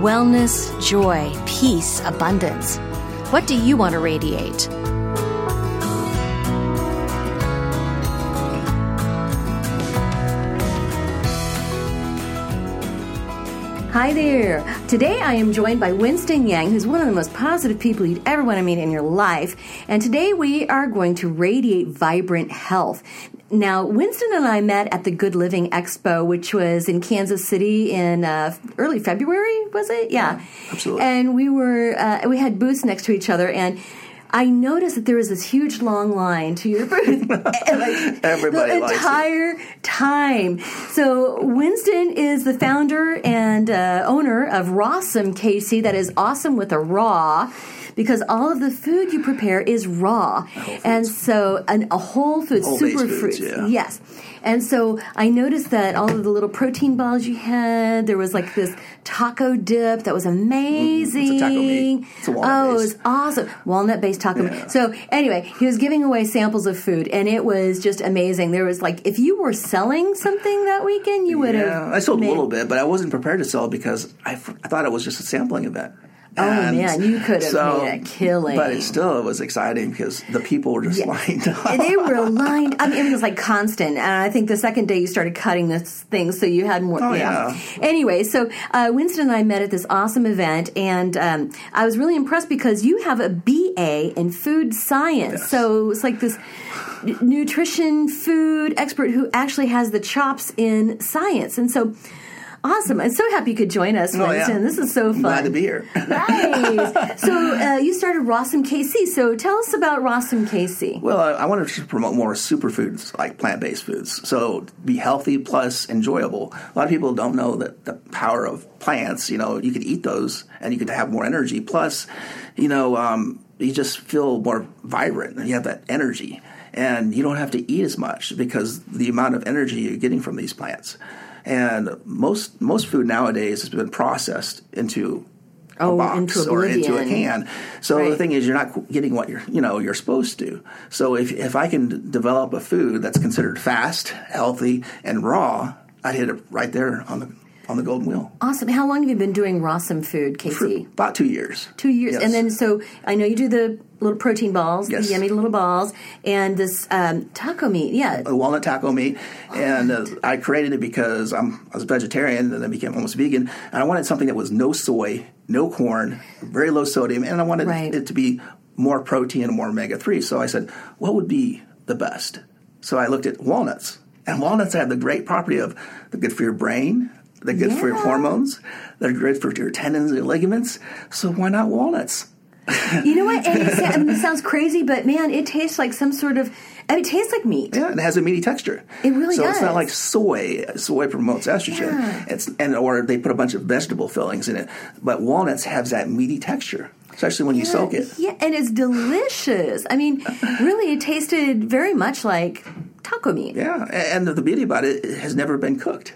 wellness, joy, peace, abundance. What do you want to radiate? Hi there. Today I am joined by Winston Yang, who's one of the most positive people you'd ever want to meet in your life. And today we are going to radiate vibrant health. Now, Winston and I met at the Good Living Expo, which was in Kansas City in uh, early February, was it? Yeah, yeah absolutely. And we were uh, we had booths next to each other, and I noticed that there was this huge long line to your booth. like, Everybody the entire time. So Winston is the founder and uh, owner of Rawsome KC. That is awesome with a raw because all of the food you prepare is raw, and so an, a whole food whole super fruits. Yeah. Yes, and so I noticed that all of the little protein balls you had, there was like this taco dip that was amazing. Mm, it's a taco meat. It's a walnut oh, it was awesome. Walnut based taco yeah. meat. So anyway, he was giving away samples of food and it was just amazing. There was like, if you were selling something that weekend, you would have. I sold made... a little bit, but I wasn't prepared to sell because I, I thought it was just a sampling event. Oh and man, you could have so, made a killing. But it still was exciting because the people were just yeah. lined up. They were lined. Up. I mean, it was like constant. And I think the second day you started cutting this thing, so you had more. Oh, yeah. yeah. Anyway, so uh, Winston and I met at this awesome event, and um, I was really impressed because you have a BA in food science. Yes. So it's like this nutrition food expert who actually has the chops in science, and so Awesome. I'm so happy you could join us, oh, Winston. Yeah. This is so fun. Glad to be here. nice. So uh, you started Rawsome KC. So tell us about Rawsome KC. Well, I, I wanted to promote more superfoods, like plant-based foods. So be healthy plus enjoyable. A lot of people don't know that the power of plants. You know, you could eat those and you could have more energy. Plus, you know, um, you just feel more vibrant. and You have that energy and you don't have to eat as much because the amount of energy you're getting from these plants. And most most food nowadays has been processed into oh, a box into or into a can. So right. the thing is, you're not getting what you're you know you're supposed to. So if if I can develop a food that's considered fast, healthy, and raw, I'd hit it right there on the on the golden wheel. Awesome. How long have you been doing Rawsome food, KC? For about two years. Two years, yes. and then so I know you do the little protein balls, yes. the yummy little balls, and this um, taco meat. Yeah, a walnut taco meat, and uh, I created it because I'm I was vegetarian, and then I became almost vegan, and I wanted something that was no soy, no corn, very low sodium, and I wanted right. it to be more protein and more omega three. So I said, what would be the best? So I looked at walnuts, and walnuts have the great property of they're good for your brain, they're good yeah. for your hormones, they're good for your tendons and ligaments. So why not walnuts? you know what? And it, I mean, it, sounds crazy, but man, it tastes like some sort of. I mean, it tastes like meat. Yeah, and it has a meaty texture. It really so does. it's not like soy. Soy promotes estrogen. Yeah. It's and or they put a bunch of vegetable fillings in it. But walnuts have that meaty texture, especially when you soak it. Yeah, and it's delicious. I mean, really, it tasted very much like taco meat. Yeah, and the beauty about it, it has never been cooked.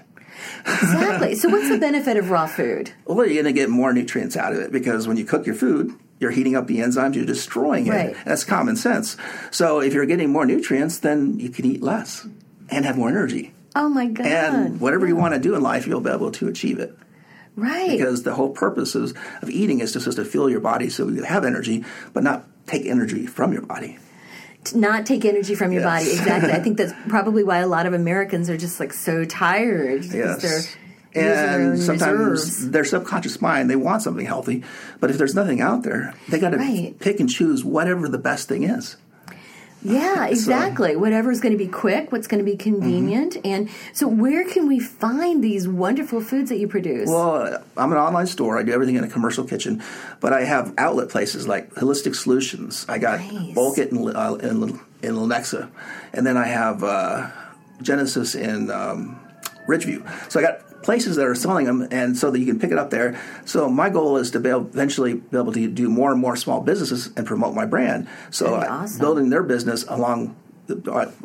Exactly. so, what's the benefit of raw food? Well, you're going to get more nutrients out of it because when you cook your food, you're heating up the enzymes, you're destroying it. Right. That's common sense. So, if you're getting more nutrients, then you can eat less and have more energy. Oh my god! And whatever you want to do in life, you'll be able to achieve it. Right. Because the whole purpose of, of eating is just to fuel your body so you have energy, but not take energy from your body not take energy from your yes. body. Exactly. I think that's probably why a lot of Americans are just like so tired. Yes. They're Using their and sometimes reserves. their subconscious mind they want something healthy, but if there's nothing out there, they got to Right. pick and choose whatever the best thing is. Yeah, exactly. Whatever's going to be quick, what's going to be convenient. Mm-hmm. And so, where can we find these wonderful foods that you produce? Well, I'm an online store. I do everything in a commercial kitchen, but I have outlet places like Holistic Solutions. I got Nice. Bulkit in, uh, in, in Lenexa, and then I have uh, Genesis in um, Ridgeview. So I got places that are selling them, and so that you can pick it up there. So my goal is to be able, eventually be able to do more and more small businesses and promote my brand. So awesome. building their business along.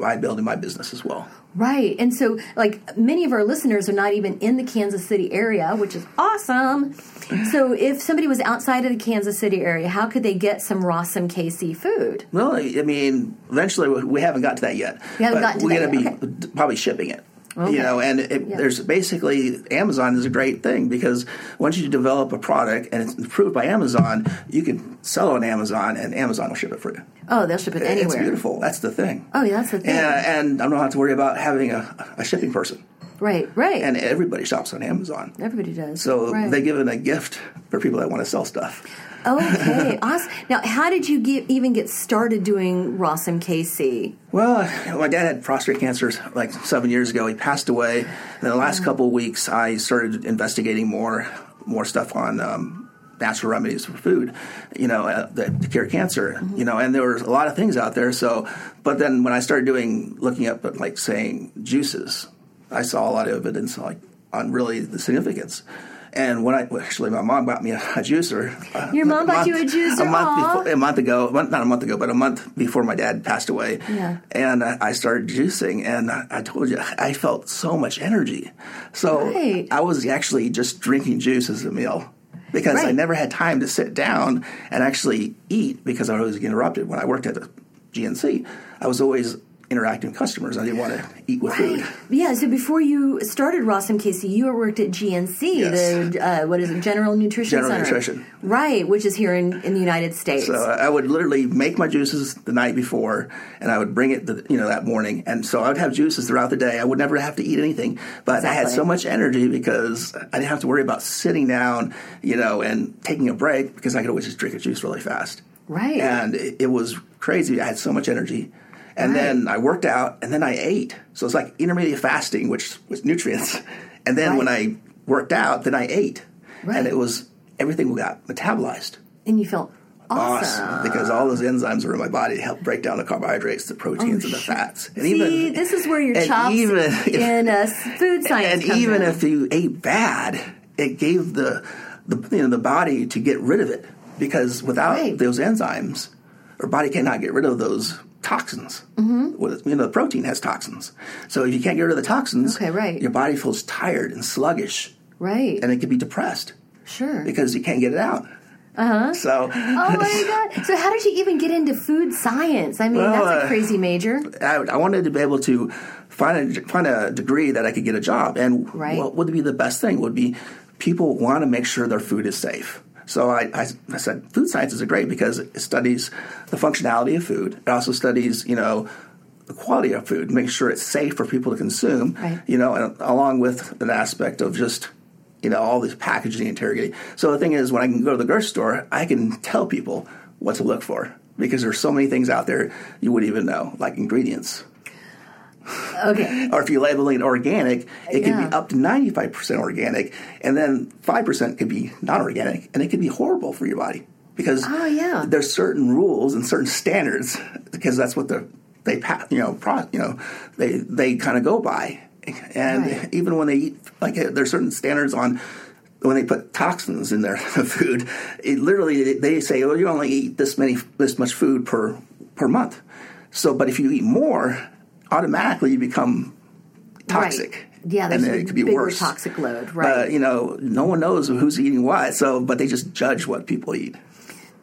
I building my business as well. Right. And so, like, many of our listeners are not even in the Kansas City area, which is awesome. So, if somebody was outside of the Kansas City area, how could they get some Rawsome KC food? Well, I mean, eventually we- we haven't got to that yet. You haven't gotten to we're that gonna be d- probably shipping it. Okay. You know, and it, Yeah. there's basically Amazon is a great thing because once you develop a product and it's approved by Amazon, you can sell on Amazon, and Amazon will ship it for you. Oh, they'll ship it anywhere. It's beautiful. That's the thing. Oh, yeah, that's the thing. And, and I don't have to worry about having a, a shipping person. Right, right. And everybody shops on Amazon. Everybody does. So right. they give it a gift for people that want to sell stuff. Okay, awesome. Now, how did you get, even get started doing Rawsome KC? Well, my dad had prostate cancer like seven years ago. He passed away. In the last couple of weeks, I started investigating more, more stuff on um, natural remedies for food, you know, uh, that to cure cancer, you know. And there was a lot of things out there. So, but then when I started doing, looking up at like saying juices, I saw a lot of evidence like on really the significance. And when I well, actually, my mom bought me a, a juicer. uh, Your mom bought you a juicer? A month before, a month ago, month- not a month ago, but a month before my dad passed away. Yeah. And I I started juicing, and I I told you I felt so much energy. So Right. I was actually just drinking juice as a meal because I never had time to sit down and actually eat because I was interrupted when I worked at the GNC. I was always interacting with customers. I didn't want to eat with food. Yeah, so before you started Rawsome KC, you worked at GNC, Yes. the uh, what is it, General Nutrition General Center, Nutrition. right? Which is here in, in the United States. So I would literally make my juices the night before, and I would bring it, the, you know, that morning. And so I would have juices throughout the day. I would never have to eat anything, but I had so much energy because I didn't have to worry about sitting down, you know, and taking a break because I could always just drink a juice really fast. Right. And it, it was crazy. I had so much energy. And Right. then I worked out, and then I ate. So it's like intermediate fasting, which was nutrients. And then when I worked out, then I ate, Right. and it was everything got metabolized and you felt awesome. awesome because all those enzymes were in my body to help break down the carbohydrates, the proteins, and the fats. And Oh, See, this is where your and chops even- in uh, food science and even in. if you ate bad, it gave the the you know the body to get rid of it because without Right. those enzymes, our body cannot get rid of those toxins. Mm-hmm. You know, the protein has toxins, so if you can't get rid of the toxins, Okay, right. your body feels tired and sluggish, right, and it can be depressed sure. because you can't get it out. Uh-huh. So oh my god! So how did you even get into food science? I mean, Well, that's a uh, crazy major. I, I wanted to be able to find a find a degree that I could get a job, and Right. what would be the best thing would be people want to make sure their food is safe. So I, I, I said food science is great because it studies the functionality of food. It also studies you know the quality of food, make sure it's safe for people to consume. Right. You know, and along with an aspect of just you know all this packaging and interrogating. So the thing is, when I can go to the grocery store, I can tell people what to look for because there's so many things out there you wouldn't even know, like ingredients. Okay, Or if you label it organic, it can be up to 95% organic, and then 5% could be non organic, and it could be horrible for your body because Oh, yeah. there's certain rules and certain standards because that's what the they you know pro, you know they they kind of go by, and Right. even when they eat like uh, there's certain standards on when they put toxins in their food, it literally they say, "Oh, you only eat this many this much food per per month." So, but if you eat more, automatically you become toxic. Right. Yeah, and it could be worse. toxic load, right? But you know, no one knows who's eating what. So, but they just judge what people eat.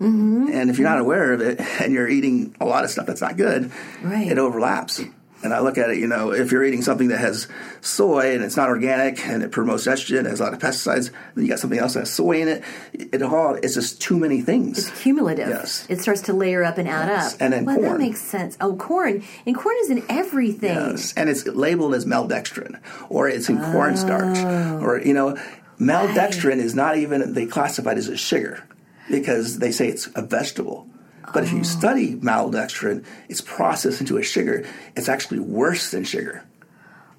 Mm-hmm. And if you're not aware of it, and you're eating a lot of stuff that's not good, Right. it overlaps. And I look at it, you know, if you're eating something that has soy and it's not organic and it promotes estrogen, it has a lot of pesticides, then you got something else that has soy in it. It all it's just too many things. It's cumulative. Yes. It starts to layer up and add Yes. up. And then well, that makes sense. Oh, corn. And corn is in everything. Yes, and it's labeled as maltodextrin, or it's in cornstarch, oh. or you know, maltodextrin is not even they classify it as a sugar because they say it's a vegetable. But if you oh. study maltodextrin, it's processed into a sugar. It's actually worse than sugar.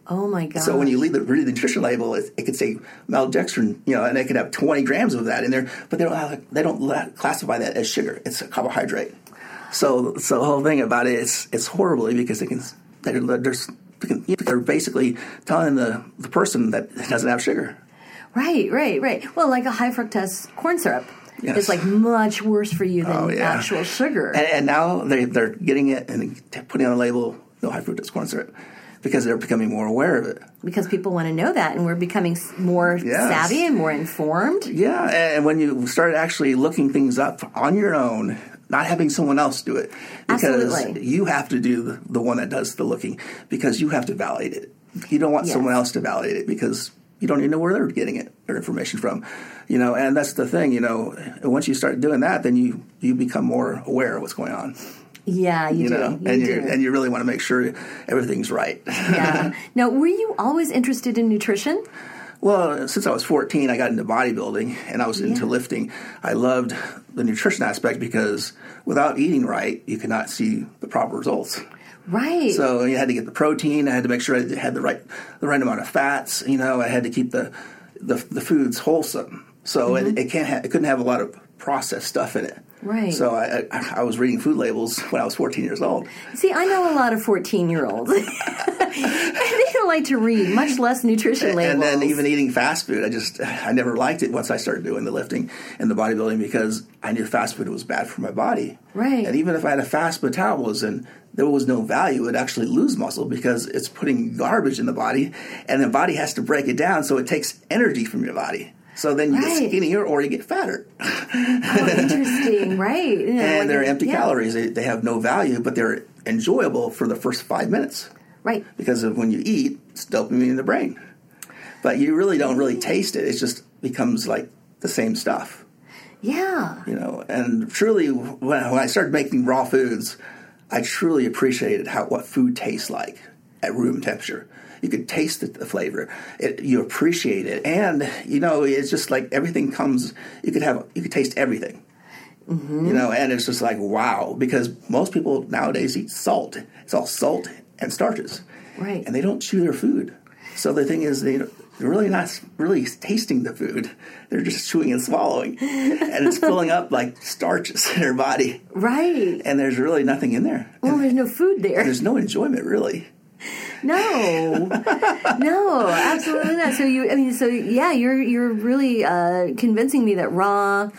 Oh my god. So when you read the, read the nutrition label, it, it could say maltodextrin, you know, and it could have 20 grams of that in there, but they don't uh, they don't la- classify that as sugar. It's a carbohydrate. So so the whole thing about it is it's horribly because they can they're, they're, they're basically telling the, the person that it doesn't have sugar. Right, right, right. Well, like a high fructose corn syrup. Yes. It's like much worse for you than Oh, yeah. actual sugar. And, and now they, they're getting it and putting on a label no high fructose corn syrup because they're becoming more aware of it. because people want to know that and we're becoming more Yes. savvy and more informed. Yeah, and when you start actually looking things up on your own, not having someone else do it, because Absolutely. you have to do the, the one that does the looking, because you have to validate it. You don't want Yes. someone else to validate it because you don't even know where they're getting it their information from. You know, and that's the thing. You know, once you start doing that, then you you become more aware of what's going on. Yeah, you, You, do. know, You and you and you really want to make sure everything's right. yeah. Now, were you always interested in nutrition? Well, since I was 14, I got into bodybuilding and I was into lifting. I loved the nutrition aspect because without eating right, you cannot see the proper results. Right. So you had to get the protein. I had to make sure I had the right the right amount of fats. You know, I had to keep the the, the foods wholesome. So it, mm-hmm. it can't ha- it couldn't have a lot of processed stuff in it. Right. So I, I, I was reading food labels when I was 14 years old. See, I know a lot of 14 year olds. they don't like to read, much less nutrition labels. And then even eating fast food, I just I never liked it once I started doing the lifting and the bodybuilding because I knew fast food was bad for my body. Right. And even if I had a fast metabolism, there was no value. It would actually lose muscle because it's putting garbage in the body, and the body has to break it down, so it takes energy from your body. So then you Right. get skinnier or you get fatter. oh, interesting, right? You know, like and they're empty yeah. calories. They, they have no value, but they're enjoyable for the first five minutes Right. because of when you eat, it's dopamine in the brain. But you really don't really taste it. It just becomes like the same stuff, Yeah. you know. And truly, when I started making raw foods, I truly appreciated how what food tastes like at room temperature. You could taste the, the flavor. It, you appreciate it, and you know it's just like everything comes. You could have you could taste everything. Mm-hmm. You know, and it's just like wow, because most people nowadays eat salt. It's all salt and starches Right. and they don't chew their food. So the thing is, they, they're really not really tasting the food. They're just chewing and swallowing, and it's filling up like starches in their body, right. and there's really nothing in there. Well, there's no food there. There's no enjoyment really. No, no, absolutely not. So you, I mean, so yeah, you're you're really uh, convincing me that raw,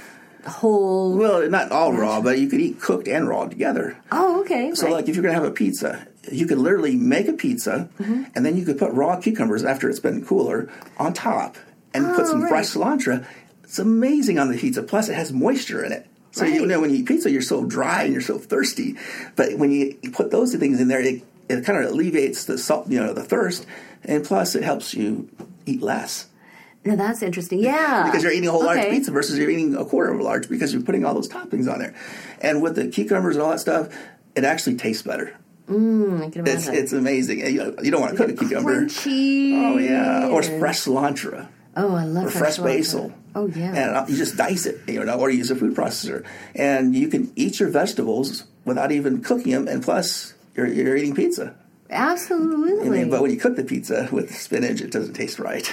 whole. Well, not all raw, but you could eat cooked and raw together. Oh, okay. So, right. like if you're gonna have a pizza, you could literally make a pizza, Mm-hmm. and then you could put raw cucumbers after it's been cooler on top, and put Oh, some right. fresh cilantro. It's amazing on the pizza. Plus, it has moisture in it. So you know when you eat pizza, you're so dry and you're so thirsty. But when you put those two things in there, it, it kind of alleviates the salt, you know, the thirst, and plus it helps you eat less now that's interesting. Yeah, because you're eating a whole large pizza versus you're eating a quarter of a large because you're putting all those toppings on there. And with the cucumbers and all that stuff, it actually tastes better. Mm, I can It's imagine. it's amazing. You, you don't want to cook a cucumber. Crunchy. Oh yeah, or fresh cilantro Oh, I love or fresh, basil. Oh yeah. and uh, you just dice it, you know, or use a food processor, and you can eat your vegetables without even cooking them. And plus, you're you're eating pizza. I Absolutely. mean, but when you cook the pizza with spinach, it doesn't taste right.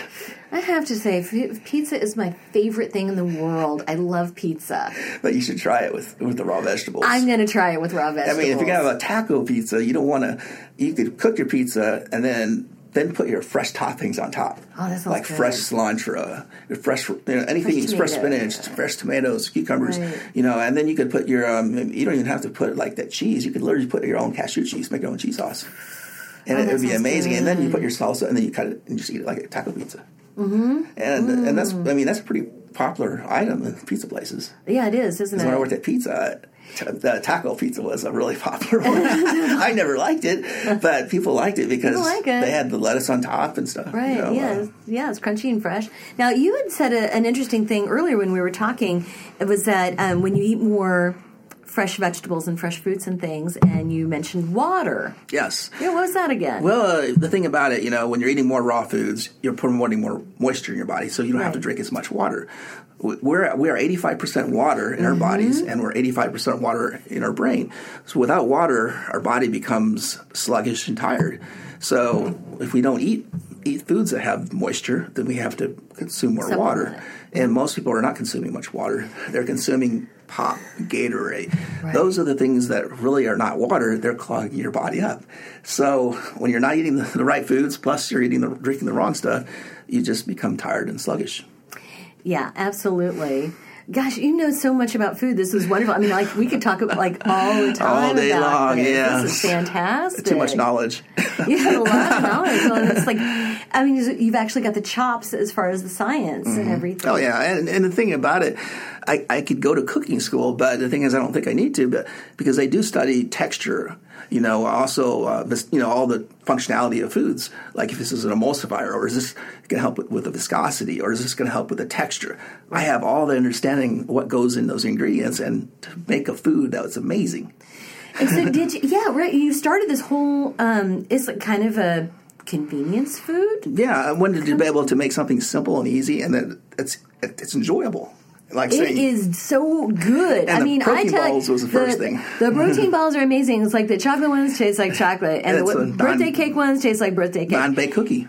I have to say, pizza is my favorite thing in the world. I love pizza. But you should try it with with the raw vegetables. I'm going to try it with raw vegetables. I mean, if you're gonna have a taco pizza, you don't want to. You could cook your pizza and then then put your fresh toppings on top. Oh, that sounds like good. fresh cilantro, fresh you know, anything, Fresh fresh, spinach, fresh tomatoes, cucumbers. Right. You know, and then you could put your. Um, you don't even have to put like that cheese. You could literally put your own cashew cheese, make your own cheese sauce, and Oh, it would be sounds amazing. And then you put your salsa, and then you cut it and just eat it like a taco pizza. Mm-hmm. And and that's I mean that's a pretty popular item in pizza places. Yeah, it is, isn't it? When I worked at Pizza Hut, the taco pizza was a really popular one. I never liked it, but people liked it because like it. they had the lettuce on top and stuff. Right. you know, yeah. uh, it's- yeah. It's crunchy and fresh. Now, you had said a, an interesting thing earlier when we were talking. It was that um, when you eat more fresh vegetables and fresh fruits and things, and you mentioned water. yes. Yeah. What was that again? Well, uh, the thing about it, you know, when you're eating more raw foods, you're promoting more moisture in your body, so you don't have to drink as much water. We- We're we are 85% water in Mm-hmm. our bodies, and we're 85% water in our brain. So without water, our body becomes sluggish and tired. So if we don't eat eat foods that have moisture, then we have to consume more water. And most people are not consuming much water. They're consuming pop, Gatorade. Right. Those are the things that really are not water. They're clogging your body up. So when you're not eating the, the right foods, plus you're eating the drinking the wrong stuff, you just become tired and sluggish. Yeah, absolutely. Gosh, you know so much about food. This is wonderful. I mean, like we could talk about like all the time All day about long, this. yeah. This is fantastic. Too much knowledge. You have a lot of knowledge. Well, it's like, I mean, you've actually got the chops as far as the science and everything. Oh yeah, and, and the thing about it, I, I could go to cooking school, but the thing is, I don't think I need to, but because they do study texture, you know, also uh, you know all the functionality of foods, like if this is an emulsifier, or is this going to help with, with the viscosity, or is this going to help with the texture? I have all the understanding what goes in those ingredients, and to make a food that was amazing. And so did you? Yeah, right. You started this whole. Um, it's like kind of a convenience food. Yeah, I wanted to be able to make something simple and easy, and that it's it's enjoyable. Like It saying, is so good. I mean, I protein tell balls was the first thing. The protein balls are amazing. It's like the chocolate ones taste like chocolate, and the a birthday cake ones taste like birthday cake. non-baked cookie.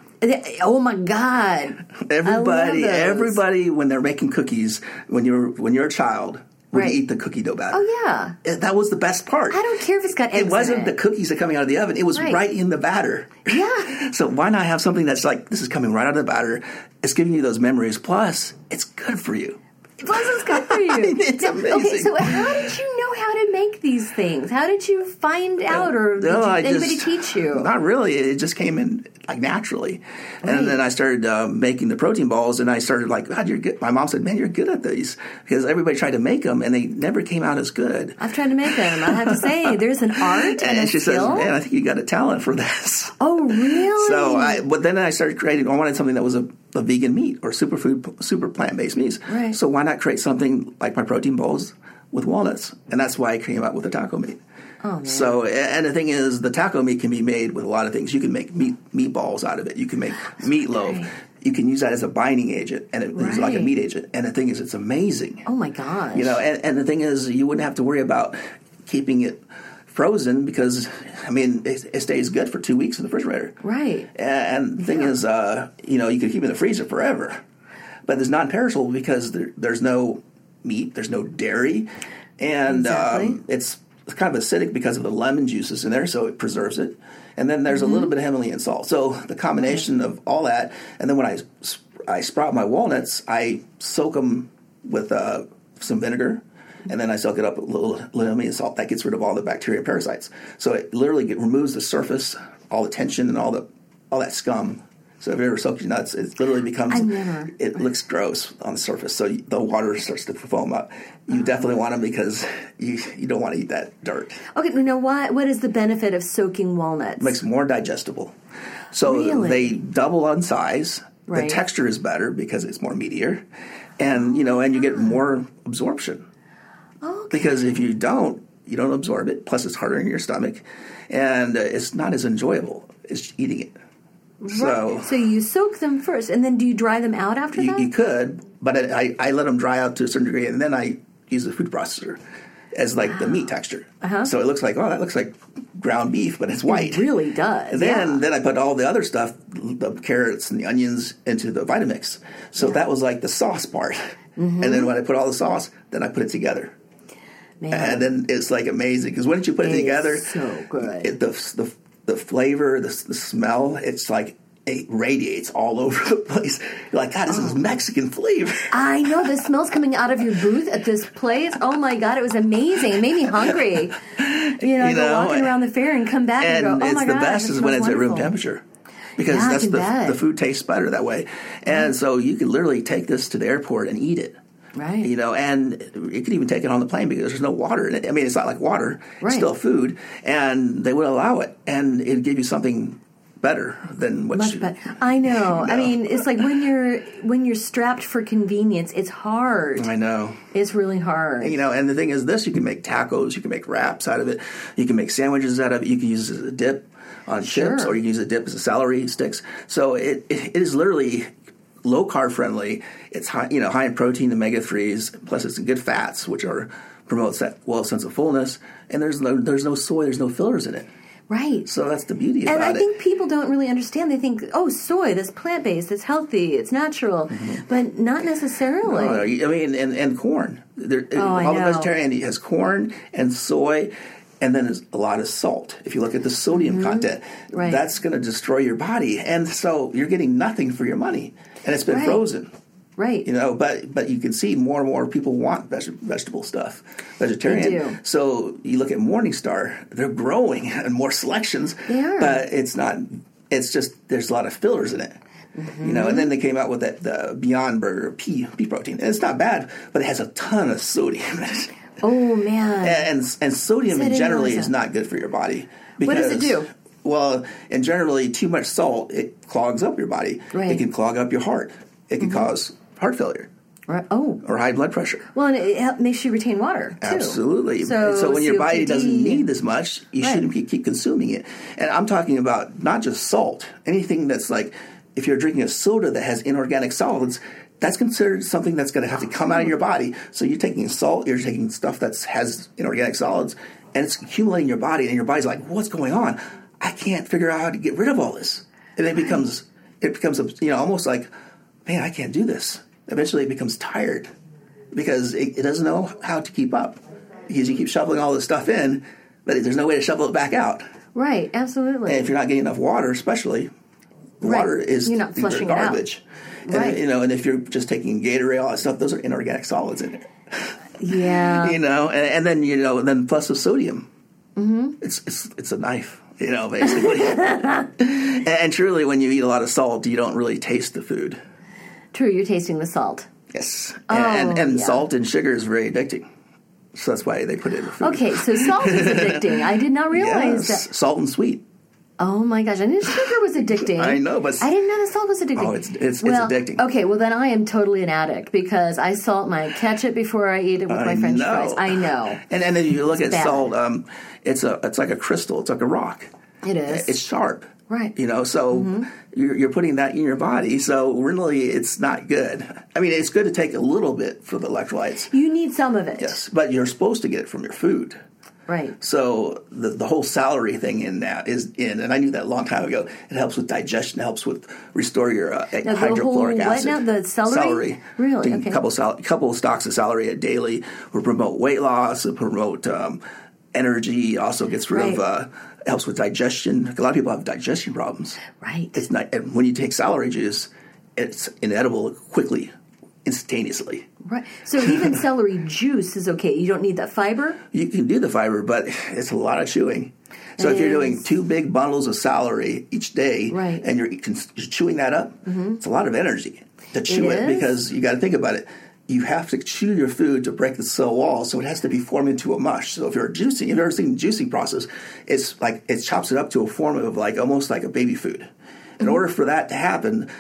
oh my god! Everybody, everybody, when they're making cookies, when you're when you're a child, would Right. eat the cookie dough batter. Oh yeah. That was the best part. I don't care if it's got eggs It wasn't the cookies that coming out of the oven; it was Right. right, in the batter. Yeah. So why not have something that's like this is coming right out of the batter? It's giving you those memories. Plus, it's good for you. Plus, it's good for you. It's Now, Okay, amazing. so how did you how to make these things? How did you find out, or did No, you, anybody just- teach you? Not really. It just came in like naturally, Right. and then I started uh, making the protein balls, and I started like, God, you're good. My mom said, Man, you're good at these because everybody tried to make them, and they never came out as good. I've tried to make them. I have to say, there's an art and, And she says. Man, I think you got a talent for this. oh, really? So I, but then I started creating. I wanted something that was a, a vegan meat or superfood, super plant based meats. Right. So why not create something like my protein bowls with walnuts? And that's why I came up with the taco meat. Oh. So and the thing is, the taco meat can be made with a lot of things. You can make meat meatballs out of it. You can make meatloaf. great. You can use that as a binding agent, and it, it's like a meat agent. And the thing is, it's amazing. oh my gosh. You know, and, and the thing is, you wouldn't have to worry about keeping it frozen because, I mean, it, it stays good for two weeks in the refrigerator. right. And the thing is, uh, you know, you can keep it in the freezer forever, but it's non-perishable because there, there's no meat, there's no dairy, and Exactly. um, it's kind of acidic because of the lemon juices in there, so it preserves it. And then there's a little bit of Himalayan salt. So the combination of all that, and then when I I sprout my walnuts, I soak them with uh, some vinegar. And then I soak it up with a little, little Himalayan salt. That gets rid of all the bacteria and parasites. So it literally get, removes the surface, all the tension and all the all that scum. So if you ever soaked your nuts, it literally becomes. Never. It looks gross on the surface, so the water starts to foam up. You definitely want them because you you don't want to eat that dirt. Okay, now why? What is the benefit of soaking walnuts? makes them more digestible. So Really? they double on size. Right. The texture is better because it's more meatier, and you know, and you get more absorption. okay. Because if you don't, you don't absorb it. Plus, it's harder in your stomach, and uh, it's not as enjoyable as eating it. So so you soak them first, and then do you dry them out after you, that? you could, but I, I, I let them dry out to a certain degree, and then I use a food processor as like the meat texture. Uh-huh. So it looks like oh, that looks like ground beef, but it's white. It really does. And then yeah. then I put all the other stuff, the carrots and the onions, into the Vitamix. So that was like the sauce part. Mm-hmm. And then when I put all the sauce, then I put it together. Man, And then it's like amazing because once you put it, It together, so good. It, the, the the flavor, the, the smell, it's like it radiates all over the place. You're like, God, this Oh. is Mexican flavor. I know the smells coming out of your booth at this place. Oh my god, it was amazing. It made me hungry. You know, You go know, walking around the fair and come back and, And go, oh it's my the best is when it's at room temperature. because Yeah, that's the, bet. the food tastes better that way. And so you can literally take this to the airport and eat it. Right. You know, and you could even take it on the plane because there's no water in it. I mean, it's not like water; Right. it's still food, and they would allow it, and it'd give you something better than what Much you. better. I know. I mean, it's like when you're when you're strapped for convenience, it's hard. I know. It's really hard. You know, and the thing is, this you can make tacos, you can make wraps out of it, you can make sandwiches out of it, you can use it as a dip on chips, Sure. or you can use a dip as a celery sticks. So it, it, it is literally low carb friendly. It's high, you know, high in protein, the omega threes, plus it's good fats, which are promotes that well sense of fullness. And there's no there's no soy, there's no fillers in it. Right. So that's the beauty and I it. think people don't really understand. They think, oh, soy, that's plant based, it's healthy, it's natural, but not necessarily. Mm-hmm. No, I mean, and, and corn. There, Oh, I all the vegetarian has corn and soy, and then there's a lot of salt. If you look at the sodium content, Mm-hmm. Right. that's going to destroy your body, and so you're getting nothing for your money, and it's been Right. frozen. right. You know, but but you can see more and more people want veg- vegetable stuff, vegetarian. They do. So you look at Morningstar; they're growing and more selections. They are. but it's not. It's just there's a lot of fillers in it. You know, and then they came out with that the Beyond Burger pea pea protein, and it's not bad, but it has a ton of sodium in it. oh, man. And and sodium See, generally is not good for your body. What does it do? Well, and generally, too much salt it clogs up your body. Right. Mm-hmm. It can clog up your heart. It can cause heart failure Right. Oh. or high blood pressure. Well, and it help, makes you retain water, too. Absolutely. So, when your body doesn't need this much, you Right. shouldn't keep, keep consuming it. And I'm talking about not just salt. Anything that's like, if you're drinking a soda that has inorganic solids, that's considered something that's going to have to come out of your body. So you're taking salt, you're taking stuff that has inorganic solids, and it's accumulating in your body, and your body's like, what's going on? I can't figure out how to get rid of all this. And it becomes, it becomes, a, you know, almost like, man, I can't do this. Eventually, it becomes tired because it, it doesn't know how to keep up because you keep shoveling all this stuff in, but there's no way to shovel it back out. Right. Absolutely. And if you're not getting enough water, especially, Right. water is You're not flushing garbage. And, Right. you know, and if you're just taking Gatorade, all that stuff, those are inorganic solids in there. yeah. You know, and, and then you know, and then plus the sodium. Mm-hmm. It's it's it's a knife. You know, basically. and, and truly, when you eat a lot of salt, you don't really taste the food. True. You're tasting the salt. Yes, and and, Oh, and yeah. salt and sugar is very addicting. So that's why they put it in the food. Okay, so salt is addicting. I did not realize Yes, that. salt and sweet. Oh my gosh, I knew sugar was addicting. I know, but- I didn't know the salt was addicting. Oh, it's- it's- it's well, addicting. Okay, well then I am totally an addict because I salt my ketchup before I eat it with my French know. fries. I know And and then you look at bad. salt. Um, it's a it's like a crystal. It's like a rock. it is. It's sharp. Right. You know, so Mm-hmm. you're, you're putting that in your body. So really, it's not good. I mean, it's good to take a little bit for the electrolytes. you need some of it. Yes, but you're supposed to get it from your food. Right. So the the whole celery thing in that is in, and I knew that a long time ago. It helps with digestion. Helps with restore your uh, the hydrochloric whole- what acid. now? The celery? Celery. Really? Okay. A couple sal- couple of stalks of celery a daily will promote weight loss. Will promote um, energy. Also gets rid of. Uh, helps with digestion. A lot of people have digestion problems. Right. It's not. And when you take celery juice, it's inedible quickly, instantaneously. Right. So even celery juice is okay. You don't need that fiber. You can do the fiber, but it's a lot of chewing. So if you're doing two big bundles of celery each day, Right. Mm-hmm. and you're, you're chewing that up, it's a lot of energy to chew it because you got to think about it. You have to chew your food to break the cell wall, so it has to be formed into a mush. So if you're juicing, if you've ever seen the juicing process, it's like it chops it up to a form of like almost like a baby food. Mm-hmm. In order for that to happen,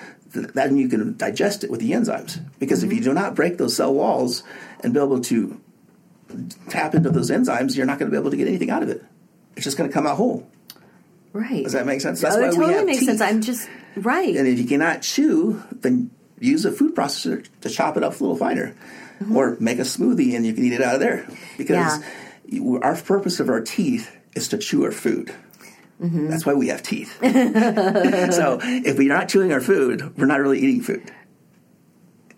then you can digest it with the enzymes. Because if you Mm-hmm. do not break those cell walls and be able to tap into those enzymes, you're not going to be able to get anything out of it. It's just going to come out whole. Right. Does that make sense? That's oh, why it we totally have makes teeth. sense. I'm just right. And if you cannot chew, then use a food processor to chop it up a little finer, or make a smoothie and you can eat it out of there. Because Mm-hmm. Yeah. our purpose of our teeth is to chew our food. Mm-hmm. That's why we have teeth. so if we're not chewing our food, we're not really eating food.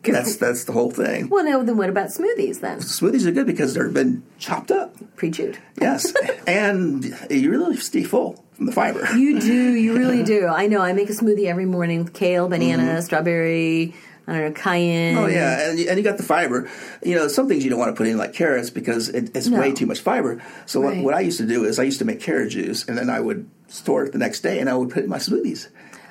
That's that's the whole thing. well, no. Then what about smoothies then? Smoothies are good because they've been chopped up. Pre-chewed. Yes, and you really stay full from the fiber. You do. You really do. I know. I make a smoothie every morning with kale, banana, strawberry. I don't know, cayenne. Oh yeah, and you, and you got the fiber. You know, some things you don't want to put in like carrots because it, it's No. way too much fiber. So Right. what, what I used to do is I used to make carrot juice and then I would store it the next day and I would put it in my smoothies.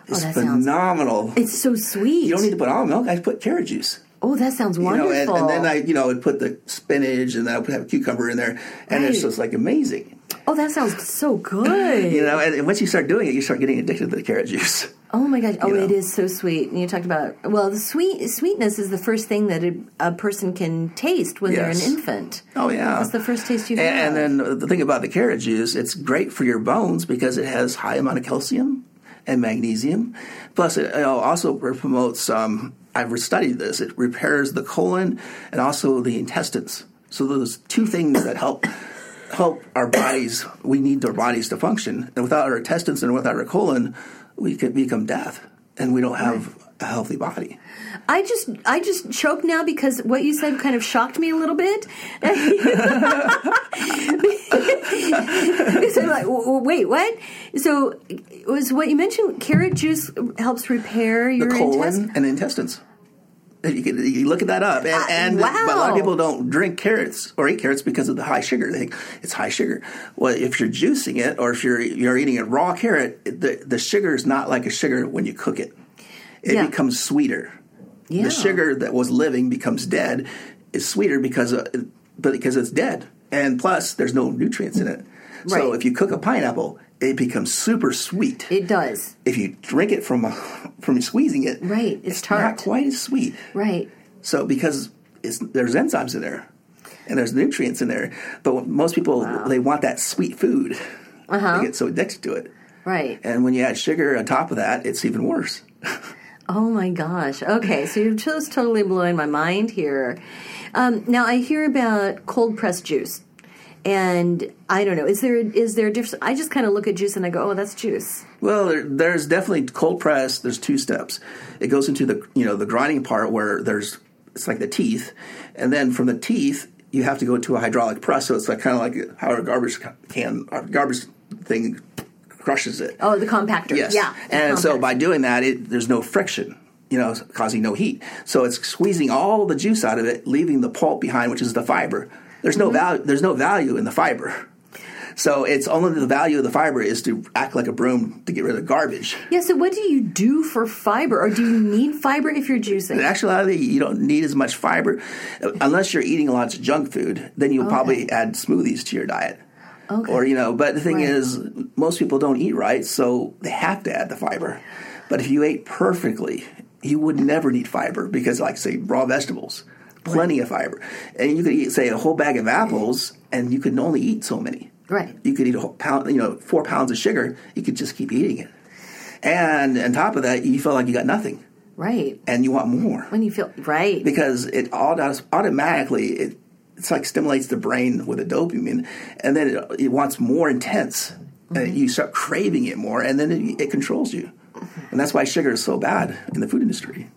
Oh, it's that sounds- phenomenal. It's so sweet. you don't need to put almond milk. I put carrot juice. oh, that sounds You know, wonderful. and, and then I, you know, would put the spinach and then I would have a cucumber in there, and it's just like amazing. oh, that sounds so good. You know, and, and once you start doing it, you start getting addicted to the carrot juice. Oh my gosh! Oh, know. it is so sweet. And you talked about well, the sweet sweetness is the first thing that a, a person can taste when Yes. they're an infant. Oh yeah, That's the first taste you And, have. and then the thing about the carrot juice, it's great for your bones because it has high amount of calcium and magnesium. Plus, it also promotes. Um, I've studied this. It repairs the colon and also the intestines. So those two things that help help our bodies. We need our bodies to function, and without our intestines and without our colon, we could become death, and we don't have a healthy body. I just I just choke now because what you said kind of shocked me a little bit. so I'm like, "W- w- wait, what? So was what you mentioned? Carrot juice helps repair your the colon intestines. and intestines. You can you look at that up, and, and but a lot of people don't drink carrots or eat carrots because of the high sugar. They think it's high sugar. Well, if you're juicing it or if you're you're eating a raw carrot, the the sugar is not like a sugar when you cook it. It Yeah. becomes sweeter. Yeah. The sugar that was living becomes dead. Is sweeter because uh, but because it's dead, and plus there's no nutrients in it. Right. So if you cook a pineapple, it becomes super sweet It does. if you drink it from from squeezing it, Right, it's not tart. quite as sweet. Right. So because it's, there's enzymes in there and there's nutrients in there, but most people they want that sweet food. Uh-huh. They get so addicted to it, Right. and when you add sugar on top of that, it's even worse. Oh my gosh. Okay, so you're just totally blowing my mind here. Um, now I hear about cold pressed juice, and I don't know. Is there is there a difference? I just kind of look at juice and I go, oh, that's juice. Well, there, there's definitely cold press. There's two steps. It goes into the you know the grinding part where there's it's like the teeth, and then from the teeth you have to go to a hydraulic press. So it's like kind of like how a garbage can, our garbage thing crushes it. Oh, the compactor. Yes. Yeah. And so by doing that, it, there's no friction, you know, causing no heat. So it's squeezing all the juice out of it, leaving the pulp behind, which is the fiber. There's Mm-hmm. no value. There's no value in the fiber. So it's only the value of the fiber is to act like a broom to get rid of garbage. yeah. So what do you do for fiber, or do you need fiber if you're juicing? Actually, you don't need as much fiber unless you're eating lots of junk food. Then you'll probably add smoothies to your diet. Okay. Or you know, but the thing Right. is, most people don't eat right, so they have to add the fiber. But if you ate perfectly, you would never need fiber because, like say, raw vegetables, plenty of fiber, and you could eat say a whole bag of apples, and you could only eat so many. Right. You could eat a whole pound, you know, four pounds of sugar. You could just keep eating it, and on top of that, you feel like you got nothing, Right. and you want more When you feel right. because it auto- automatically it it's like stimulates the brain with a dopamine, and then it, it wants more intense. And mm-hmm. you start craving it more, and then it, it controls you. And that's why sugar is so bad in the food industry.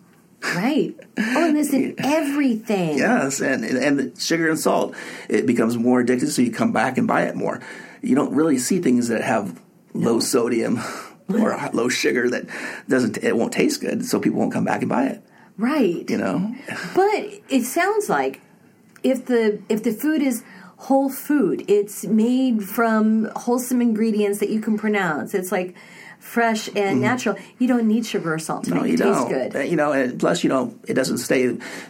Right. Oh, and it's in everything. Yes, and and the sugar and salt, it becomes more addictive, so you come back and buy it more. You don't really see things that have low sodium or low sugar that doesn't it won't taste good, so people won't come back and buy it. Right. You know, But it sounds like if the if the food is whole food, it's made from wholesome ingredients that you can pronounce. It's like fresh and natural. You don't need sugar or salt to Mm-hmm. No, make it taste good. Uh, You know, and plus, you know, it doesn't stay.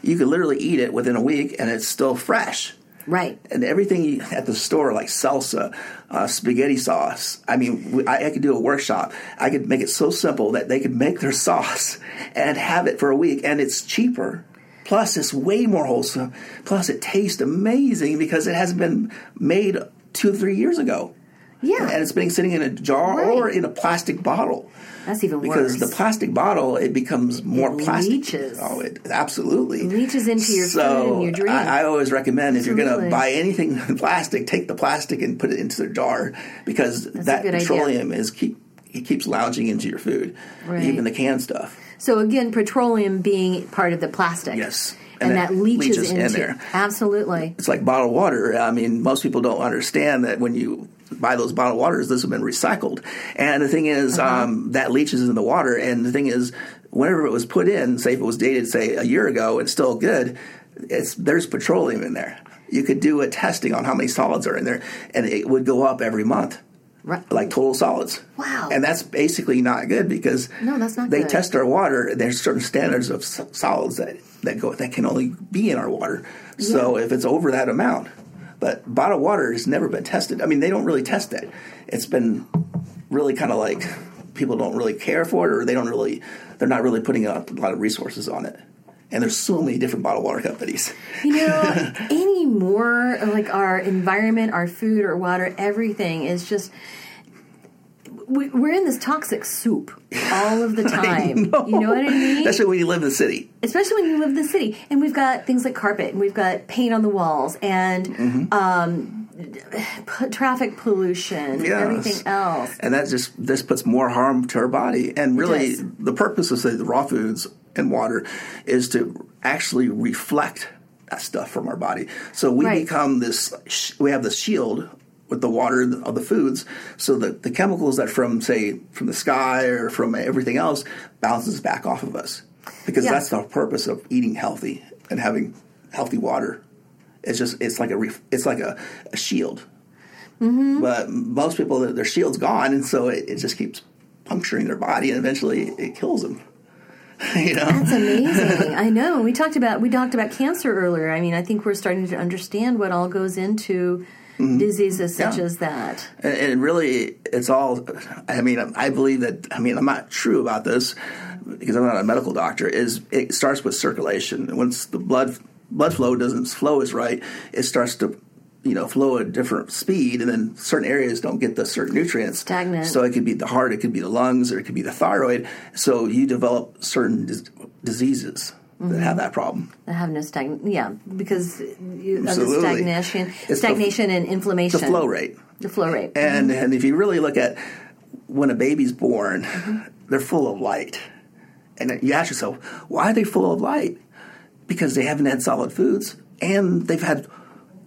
You can literally eat it within a week, and it's still fresh. Right. And everything you, at the store, like salsa, uh, spaghetti sauce. I mean, I, I could do a workshop. I could make it so simple that they could make their sauce and have it for a week, and it's cheaper. Plus, it's way more wholesome. Plus, it tastes amazing because it hasn't been made two or three years ago. Yeah. And it's been sitting in a jar Right. or in a plastic bottle That's even because worse. Because the plastic bottle it becomes more It plastic. leaches. Oh, it absolutely leaches into your so food and your drink. I, I always recommend if you're going to buy anything in plastic, take the plastic and put it into the jar because a that good idea. petroleum is keep it keeps lounging into your food, Right. even the canned stuff. so again, petroleum being part of the plastic. Yes. And, And that leaches, leaches in into there. absolutely. It's like bottled water. I mean, most people don't understand that when you buy those bottled waters, those have been recycled. And the thing is, Uh-huh. um, that leaches in the water. And the thing is, whenever it was put in, say if it was dated, say a year ago, and still good, it's there's petroleum in there. You could do a testing on how many solids are in there, and it would go up every month. Right. like total solids. Wow. And that's basically not good because No, that's not they good. test our water. There's certain standards of solids that, that go that can only be in our water. So if it's over that amount, but bottled water has never been tested. I mean, they don't really test that. It's been really kind of like people don't really care for it, or they don't really they're not really putting out a lot of resources on it. And there's so many different bottled water companies. You know, anymore, like our environment, our food, our water, everything is just. We- We're in this toxic soup all of the time. You know what I mean? Especially when you live in the city. especially when you live in the city and we've got things like carpet and we've got paint on the walls and Mm-hmm. um, p- traffic pollution and everything else and that just this puts more harm to our body. And really, the purpose of say the raw foods and water is to actually reflect that stuff from our body. So we Right. become this. We have this shield with the water of the foods, so that the chemicals that from say from the sky or from everything else bounces back off of us, because Yeah. that's the purpose of eating healthy and having healthy water. It's just it's like a ref, it's like a, a shield. Mm-hmm. But most people, their shield's gone, and so it, it just keeps puncturing their body, and eventually it kills them. you know, that's amazing i know we talked about we talked about cancer earlier i mean i think we're starting to understand what all goes into diseases such Mm-hmm. Yeah. as that and, and really, it's all. I mean, I believe that. I mean, I'm not true about this because I'm not a medical doctor. Is it starts with circulation. Once the blood blood flow doesn't flow as right, it starts to you know flow at a different speed, and then certain areas don't get the certain nutrients. Stagnant. So it could be the heart, it could be the lungs, or it could be the thyroid. So you develop certain dis- diseases that have mm-hmm. that problem. that have no stagnation. yeah because you, of the Absolutely. stagnation It's the- stagnation and inflammation The flow rate. the flow rate And mm-hmm. and if you really look at when a baby's born, mm-hmm. they're full of light. And you ask yourself, why are they full of light? Because they haven't had solid foods and they've had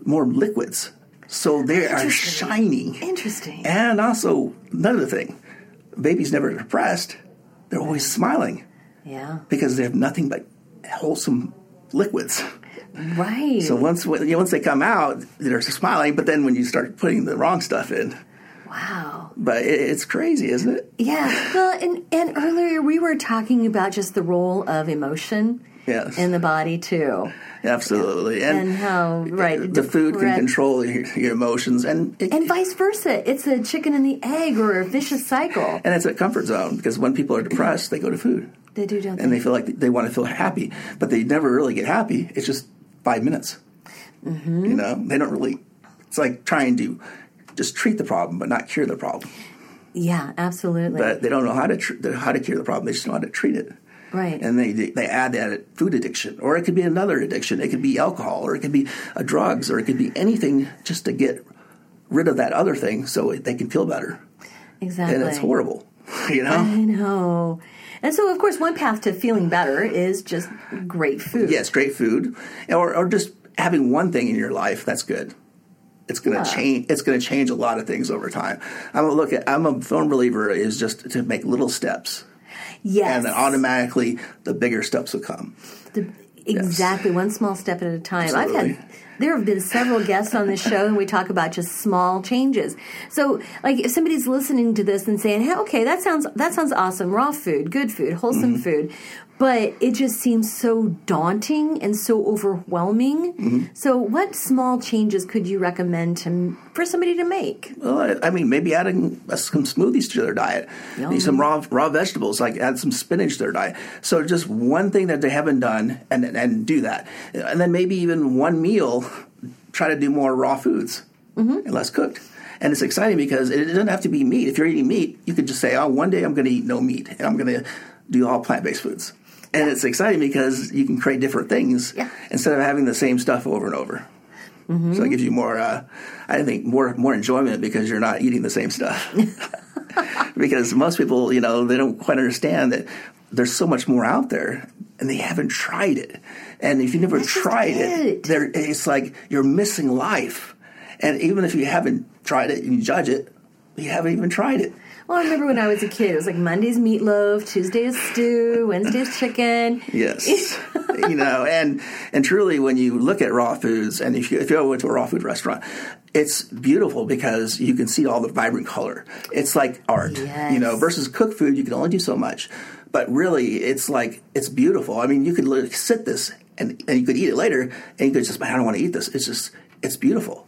more liquids. So they are shiny. interesting And also, another thing, babies never depressed. They're always smiling yeah because they have nothing but wholesome liquids. right So once when- once they come out, they're smiling. But then when you start putting the wrong stuff in, wow but it, it's crazy, isn't it? Yeah. Well, and, and earlier we were talking about just the role of emotion Yes. in the body too, Absolutely, and how right the food can control your, your emotions, and it, and vice versa. It's a chicken and the egg or a vicious cycle. and it's a comfort zone because when people are depressed, they go to food They do, don't and they? they feel like they want to feel happy, but they never really get happy. It's just five minutes. Mm-hmm. You know, they don't really. It's like trying to just treat the problem, but not cure the problem. yeah, absolutely. But they don't know how to tr- how to cure the problem. They just know how to treat it. right. and they they add that food addiction, or it could be another addiction. It could be alcohol, or it could be uh, drugs, or it could be anything just to get rid of that other thing so they can feel better. exactly. And it's horrible, you know. I know. And so, of course, one path to feeling better is just great food. Yes, great food, or or just having one thing in your life that's good. It's going to Yeah. change. It's going to change a lot of things over time. I'm a look at. I'm a firm believer is just to make little steps, Yes. and then automatically the bigger steps will come. The- exactly one small step at a time i've had there have been several guests on this show and we talk about just small changes. So like if somebody's listening to this and saying hey okay that sounds that sounds awesome. Raw food good food wholesome mm-hmm. food but it just seems so daunting and so overwhelming mm-hmm. so what small changes could you recommend to for somebody to make Well, I- mean, maybe adding some smoothies to their diet, Yum. some raw raw vegetables, like add some spinach to their diet. So just one thing that they haven't done, and and do that, and then maybe even one meal, try to do more raw foods mm-hmm. and less cooked. And it's exciting because it doesn't have to be meat. If you're eating meat, you could just say, "Oh, one day I'm going to eat no meat, and I'm going to do all plant based foods." And it's exciting because you can create different things Yeah. instead of having the same stuff over and over. So it gives you more, uh, I think, more more enjoyment because you're not eating the same stuff. because most people, you know, they don't quite understand that there's so much more out there, and they haven't tried it. And if you never That's tried it. it, there it's like you're missing life. And even if you haven't tried it and you judge it, you haven't even tried it. Well, I remember when I was a kid, it was like Monday's meatloaf, Tuesday's stew, Wednesday's chicken. Yes, you know, and and truly, when you look at raw foods, and if you if you ever went to a raw food restaurant, it's beautiful because you can see all the vibrant color. It's like art, Yes. you know. Versus cooked food, you can only do so much. But really, it's like it's beautiful. I mean, you could literally sit this and and you could eat it later, and you could just, man, I don't want to eat this. It's just, it's beautiful.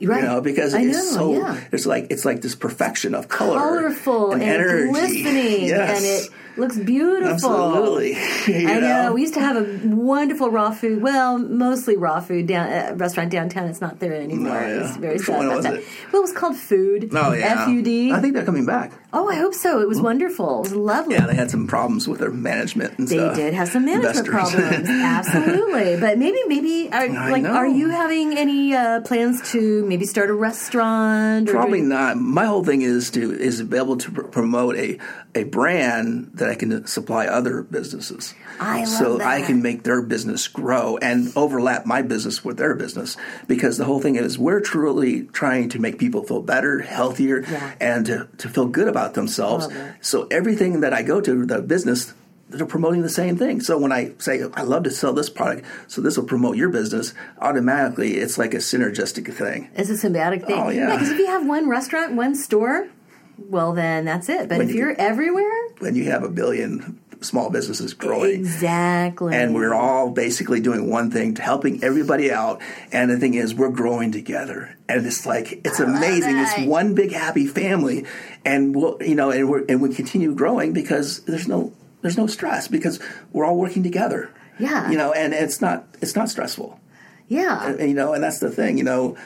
Right. You know, because I it's know, so yeah. it's like it's like this perfection of color, colorful and, energy, glistening, yes. and it looks beautiful. Absolutely. You I know. know? We used to have a wonderful raw food. Well, mostly raw food down uh, restaurant downtown. It's not there anymore. Yeah. It's very Which sad about was that. it? Well, it was called Food. Oh yeah, F U D. I think they're coming back. Oh, I hope so. It was wonderful. It was lovely. Yeah, they had some problems with their management and They stuff. They did have some management Investors. problems, absolutely. But maybe, maybe, are, like, know. are you having any uh, plans to maybe start a restaurant? Or Probably do- not. My whole thing is to is to be able to pr- promote a a brand that I can supply other businesses. I so I can make their business grow and overlap my business with their business because the whole thing is we're truly trying to make people feel better, healthier, Yeah. and to, to feel good about themselves. So everything that I go to the business. They're promoting the same thing. So when I say I love to sell this product, so this will promote your business, automatically it's like a synergistic thing. It's a symbiotic thing. Oh, yeah. because if you have one restaurant, one store, well, then that's it. But When if you you're everywhere, when you have a billion small businesses growing. exactly. And we're all basically doing one thing, helping everybody out. And the thing is, we're growing together, and it's like it's amazing. that. It's one big happy family, and we'll, you know, and we and we continue growing because there's no there's no stress because we're all working together. Yeah. you know, and it's not it's not stressful. yeah. And, you know, and that's the thing. You know,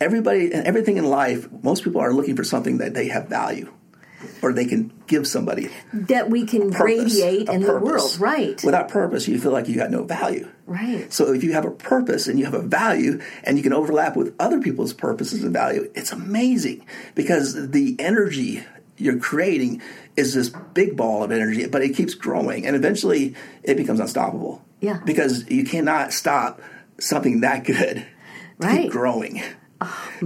everybody and everything in life, most people are looking for something that they have value, or they can give somebody that we can purpose, radiate in the world. Right. Without purpose, you feel like you got no value. right. So if you have a purpose and you have a value and you can overlap with other people's purposes and value, it's amazing because the energy you're creating is this big ball of energy, but it keeps growing and eventually it becomes unstoppable. Yeah. Because you cannot stop something that good to Right. Keep growing.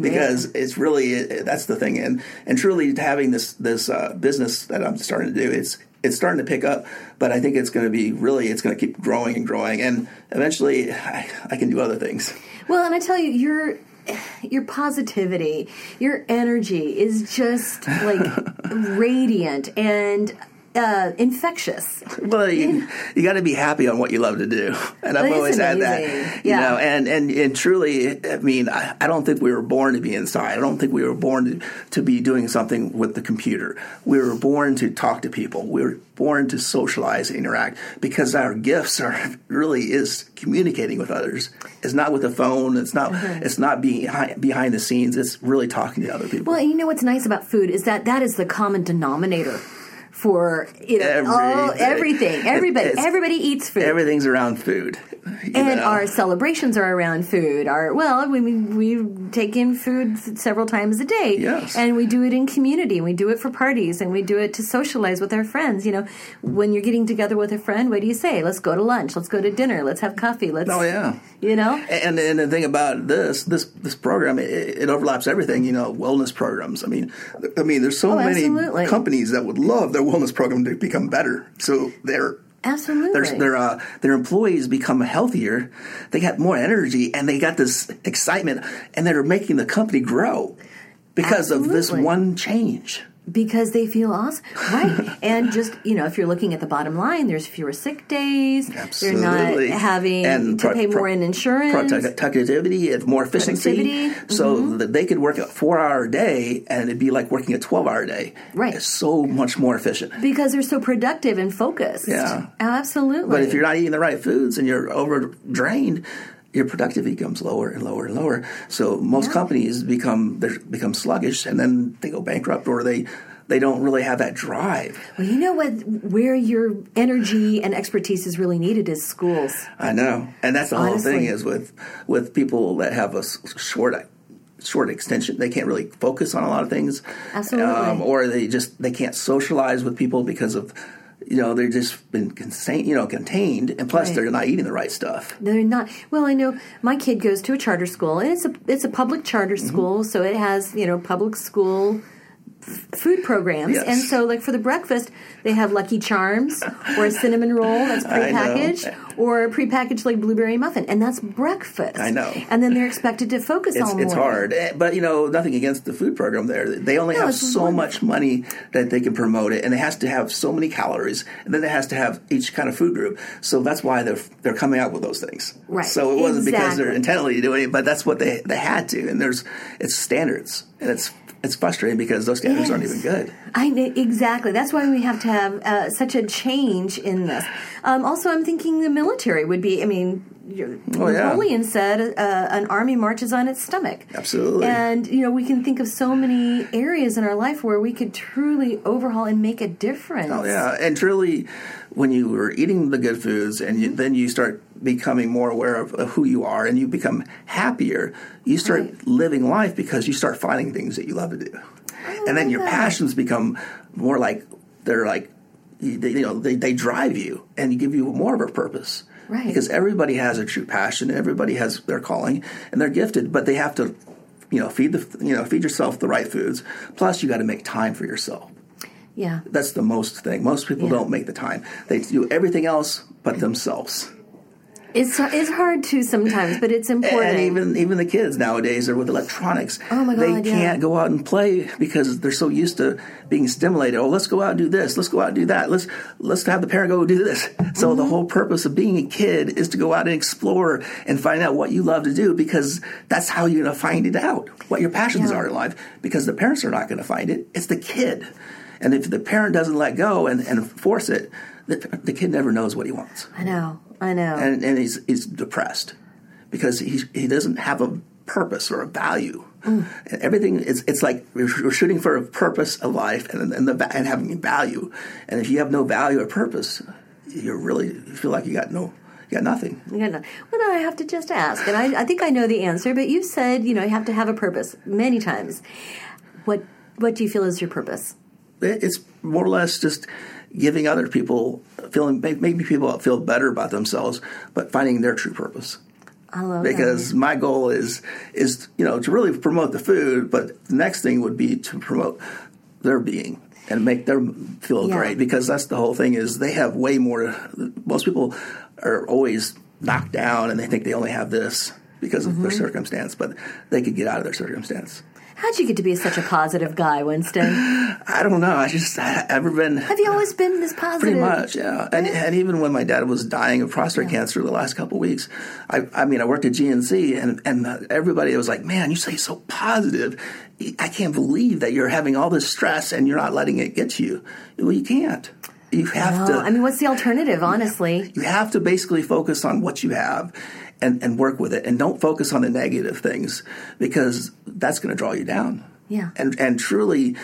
Because it's really that's the thing. And and truly having this this uh, business that I'm starting to do it's it's starting to pick up but I think it's going to be really it's going to keep growing and growing. And eventually I, I can do other things. Well, and I tell you, your your positivity, your energy is just like radiant. And uh, infectious. well you, you got to be happy on what you love to do. And I've That always had that you Yeah. know and and and truly I mean I, I don't think we were born to be inside. I don't think we were born to, to be doing something with the computer. We were born to talk to people. We were born to socialize interact because our gifts are really is communicating with others. It's not with a phone. It's not Mm-hmm. it's not being behind, behind the scenes. It's really talking to other people. Well, you know what's nice about food is that that is the common denominator for you know all, Everything. everything. Everybody, It's- everybody eats food. everything's around food and know? our celebrations are around food. Our well, we we take in food several times a day, Yes. and we do it in community. We do it for parties, and we do it to socialize with our friends. You know, when you're getting together with a friend, what do you say? Let's go to lunch. Let's go to dinner. Let's have coffee. Let's oh yeah you know. And, and the thing about this this this program it, it overlaps everything. You know, wellness programs. I mean, I mean, there's so Oh, many absolutely. companies that would love their wellness program to become better. So their Absolutely. their their uh, their employees become healthier. They got more energy, and they got this excitement, and they're making the company grow because of this one change. Because they feel awesome, right? and just you know, if you're looking at the bottom line, there's fewer sick days. Absolutely. They're not having And to pro- pay pro- more in insurance. productivity and more efficiency Productivity, so Mm-hmm. that they could work a four hour day and it'd be like working a 12 hour day Right. it's so much more efficient because they're so productive and focused. Yeah. absolutely. but if you're not eating the right foods and you're over drained your productivity becomes lower and lower and lower so most Yeah. companies become they become sluggish and then they go bankrupt or they they don't really have that drive well, you know what? Where your energy and expertise is really needed is schools. I know, and that's the whole thing is with with people that have a short short extension, they can't really focus on a lot of things, Absolutely. Um, or they just they can't socialize with people because of you know they're just been contained, you know, contained, and plus Right. they're not eating the right stuff. They're not. Well, I know my kid goes to a charter school, and it's a it's a public charter Mm-hmm. school, so it has you know public school food programs, Yes. and so like for the breakfast, they have Lucky Charms or a cinnamon roll that's prepackaged, or a prepackaged like blueberry muffin, and that's breakfast. I know. And then they're expected to focus It's, all morning. it's hard, Eh, but you know nothing against the food program. There, they only No, have so wonderful. much money that they can promote it, and it has to have so many calories, and then it has to have each kind of food group. So that's why they're they're coming out with those things. Right. So it wasn't because they're intentionally doing it, but that's what they they had to. And there's it's standards, and it's it's frustrating because those standards aren't even good. I exactly. That's why we have to have uh, such a change in this. Um, also, I'm thinking the military would be. I mean, Oh, yeah. Napoleon said uh, an army marches on its stomach. Absolutely. And you know, we can think of so many areas in our life where we could truly overhaul and make a difference. Oh yeah, and truly, when you were eating the good foods, and you, mm-hmm. then you start becoming more aware of, of who you are, and you become happier. You start Right. living life because you start finding things that you love to do, and then your that. passions become more like they're like you they, you know they, they drive you and give you more of a purpose. Right. Because everybody has a true passion, everybody has their calling, and they're gifted, but they have to, you know, feed the you know feed yourself the right foods. Plus, you got to make time for yourself Yeah. that's the most thing. Most people Yeah. don't make the time. They do everything else but themselves. It's it's hard to sometimes, but it's important. And even even the kids nowadays are with electronics. Oh my They God, yeah. can't go out and play because they're so used to being stimulated. Oh, let's go out and do this. Let's go out and do that. Let's let's have the parent go do this. So Mm-hmm. the whole purpose of being a kid is to go out and explore and find out what you love to do because that's how you're going to find it out. What your passions Yeah. are in life because the parents are not going to find it. It's the kid. And if the parent doesn't let go and, and force it, the, the kid never knows what he wants I know. I know. and, and he's, he's depressed because he, he doesn't have a purpose or a value. Mm. And everything is it's like we're, shooting for a purpose of life and and, the, and having value. And if you have no value or purpose, you really you feel like you got no you got nothing. Yeah, no. Well, I have to just ask, and I, I think I know the answer, but you said you know you have to have a purpose many times. What What do you feel is your purpose? It- It's more or less just giving other people feeling making people feel better about themselves, but finding their true purpose. I love because my goal is is you know to really promote the food, but the next thing would be to promote their being and make them feel Yeah. great because that's the whole thing is they have way more. Most people are always knocked down and they think they only have this because of their Mm-hmm. circumstance, but they could get out of their circumstance. How'd you get to be such a positive guy, Winston? I don't know. I just I've ever been Have you always been this positive? Pretty much, yeah. And, and even when my dad was dying of prostate cancer the last couple of weeks, I, I mean, I worked at GNC, and and uh, everybody was like, "Man, you say so positive. I can't believe that you're having all this stress and you're not letting it get to you. Well, you can't. You have No, to. I mean, what's the alternative? Honestly, you have to basically focus on what you have." And, and work with it, and don't focus on the negative things because that's going to draw you down. Yeah. And and truly,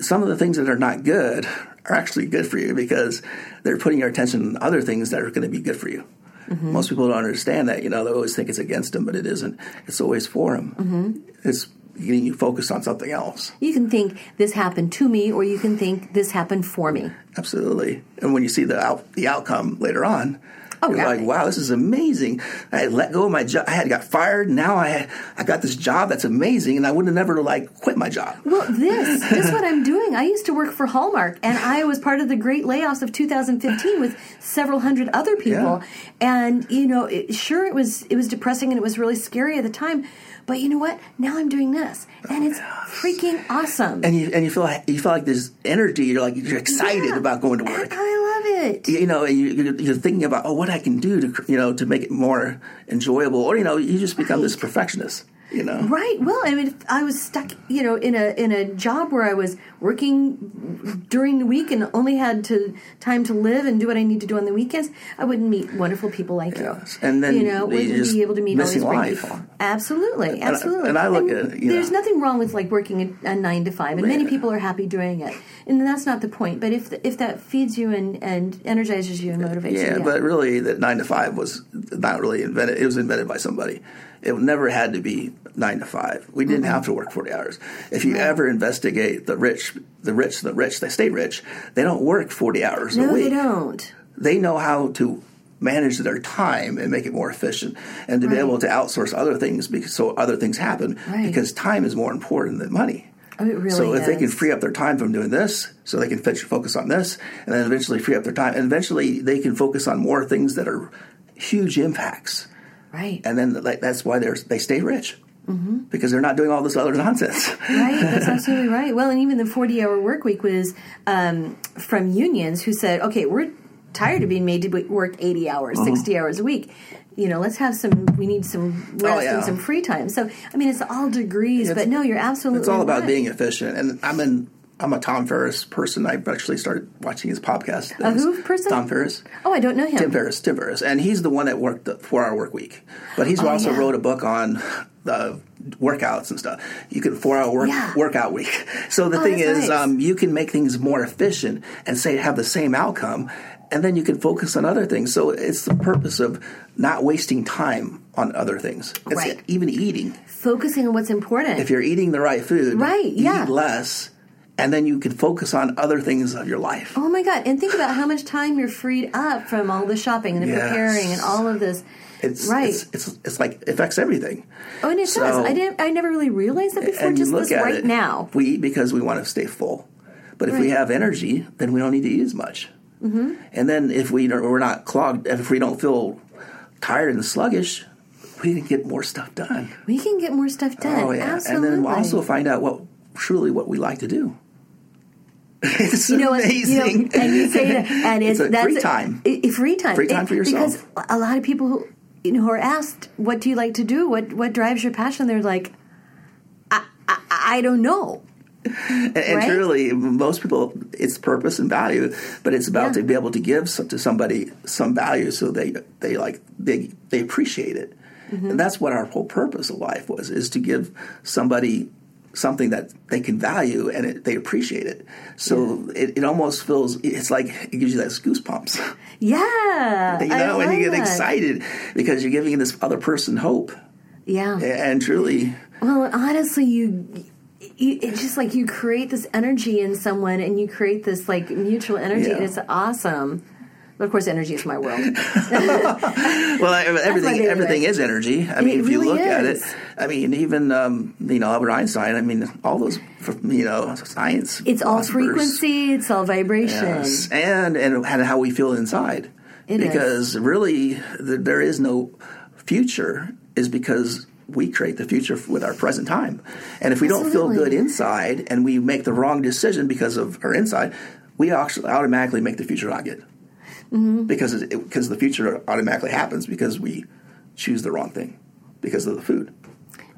some of the things that are not good are actually good for you because they're putting your attention on other things that are going to be good for you. Mm-hmm. Most people don't understand that. You know, they always think it's against them, but it isn't. It's always for them. Mm-hmm. It's getting you focused on something else. you can think this happened to me, or you can think this happened for me. Absolutely. And when you see the out, the outcome later on, Oh, you're like, wow, this is amazing. I let go of my job. I had got fired. Now I had, I got this job that's amazing, and I would have never like quit my job. Well, this this is what I'm doing. I used to work for Hallmark, and I was part of the great layoffs of 2015 with several hundred other people. Yeah. And you know, it, sure, it was it was depressing and it was really scary at the time. But you know what? Now I'm doing this, oh and it's freaking awesome. and you and you feel like you feel like there's energy. You're like you're excited Yeah. about going to And work. I love it. You know, and you, you're, you're thinking about oh, what I can do to you know to make it more enjoyable, or you know, you just become this perfectionist. You know, Right. Well, I mean, if I was stuck, you know, in a in a job where I was working during the week and only had to time to live and do what I need to do on the weekends. I wouldn't meet wonderful people like Yes. you. And then you know, wouldn't be able to meet all these great life. people. Absolutely, absolutely. and I look at, you there's know- nothing wrong with like working a, a nine to five, and many people are happy doing it. And that's not the point. But if if that feeds you and and energizes you and motivates you, yeah, yeah. but really, that nine to five was not really invented. It was invented by somebody. It never had to be nine to five. We didn't mm-hmm. have to work forty hours. If you ever investigate the rich, the rich, the rich, they stay rich. They don't work forty hours a no, week. they don't. they know how to manage their time and make it more efficient and to be able to outsource other things because so other things happen Right. because time is more important than money Oh, it really so if they can free up their time from doing this, so they can focus on this, and then eventually free up their time, and eventually they can focus on more things that are huge impacts, Right. and then like, that's why they're they stay rich because they're not doing all this other nonsense. right, that's absolutely right. Well, and even the 40 hour work week was um, from unions who said, okay, we're tired of being made to work 80 hours, Uh-huh. 60 hours a week. You know, let's have some, we need some rest Oh, yeah. and some free time. So, I mean, it's all degrees, It's- but no, you're absolutely It's all about right. being efficient, and I'm in. I'm a Tom Ferriss person. I've actually started watching his podcast. A who person? Tom Ferriss. Oh, I don't know him. Tim Ferriss. Tim Ferriss, and he's the one that worked the four-hour work week. But he's Oh, also yeah. wrote a book on the workouts and stuff. You can four-hour work, Yeah. workout week. So the Oh, thing is, nice. um, you can make things more efficient and say have the same outcome, and then you can focus on other things. So it's the purpose of not wasting time on other things. It's Right. even eating. Focusing on what's important. If you're eating the right food, Right, yeah. eat less, and then you can focus on other things of your life. Oh my God! And think about how much time you're freed up from all the shopping and the Yes. preparing and all of this. It's right. It's, it's it's like it affects everything. oh, and it so- does. I didn't. I never really realized that before. Just look this at right it, now. We eat because we want to stay full. But if we have energy, then we don't need to eat as much. Mm-hmm. And then if we don't, we're not clogged, if we don't feel tired and sluggish, we can get more stuff done. We can get more stuff done. Oh yeah, Absolutely. and then we'll also find out what truly what we like to do. it's you know what? You know, amazing. and you say that, and it's, It's that's free time. i- i- free time. Free time It- for yourself. Because a lot of people who you know who are asked, "What do you like to do? What what drives your passion?" They're like, "I I, I don't know." And, and Right? truly, most people, it's purpose and value, but it's about Yeah. to be able to give some, to somebody some value, so they they like they they appreciate it, Mm-hmm. and that's what our whole purpose of life was: is to give somebody something that they can value and it, they appreciate it. So it, it almost feels it's like it gives you those goosebumps, Yeah, you know, and you get that. excited because you're giving this other person hope, Yeah. and truly. Well, honestly, you, you it's just like you create this energy in someone, and you create this like mutual energy, Yeah. and it's awesome. But of course, energy is my world. Well, I- everything everything is. is energy. I mean, if you really look at it, I mean, even um, you know Albert Einstein. I mean, all those you know science. It's all frequency. It's all vibration. Yes, and and how we feel inside. It is. because really, th- there is no future. Is because we create the future with our present time, and if we don't feel good inside, and we make the wrong decision because of our inside, we actually automatically make the future not good Mm-hmm. because it, because the future automatically happens because we choose the wrong thing because of the food.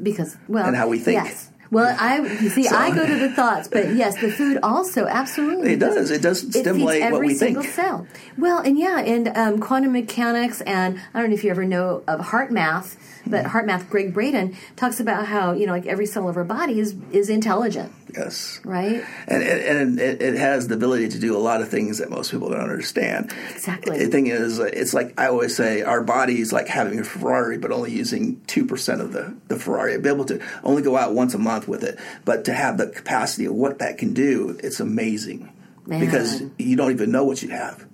because well, And how we think. Yes. Well, I you see, So- I go to the thoughts, but yes, the food also absolutely. It does. It does It stimulate feeds what every we single think. cell. Well, and yeah, and um, quantum mechanics, and I don't know if you ever know of HeartMath, but Mm-hmm. heart math, Gregg Braden talks about how you know, like every cell of our body is is intelligent, Yes. right? And, and, and it, it has the ability to do a lot of things that most people don't understand. Exactly. The thing is, it's like I always say, our body is like having a Ferrari, but only using 2% of the, the Ferrari. Be able to only go out once a month with it, but to have the capacity of what that can do, it's amazing. Man. Because you don't even know what you have.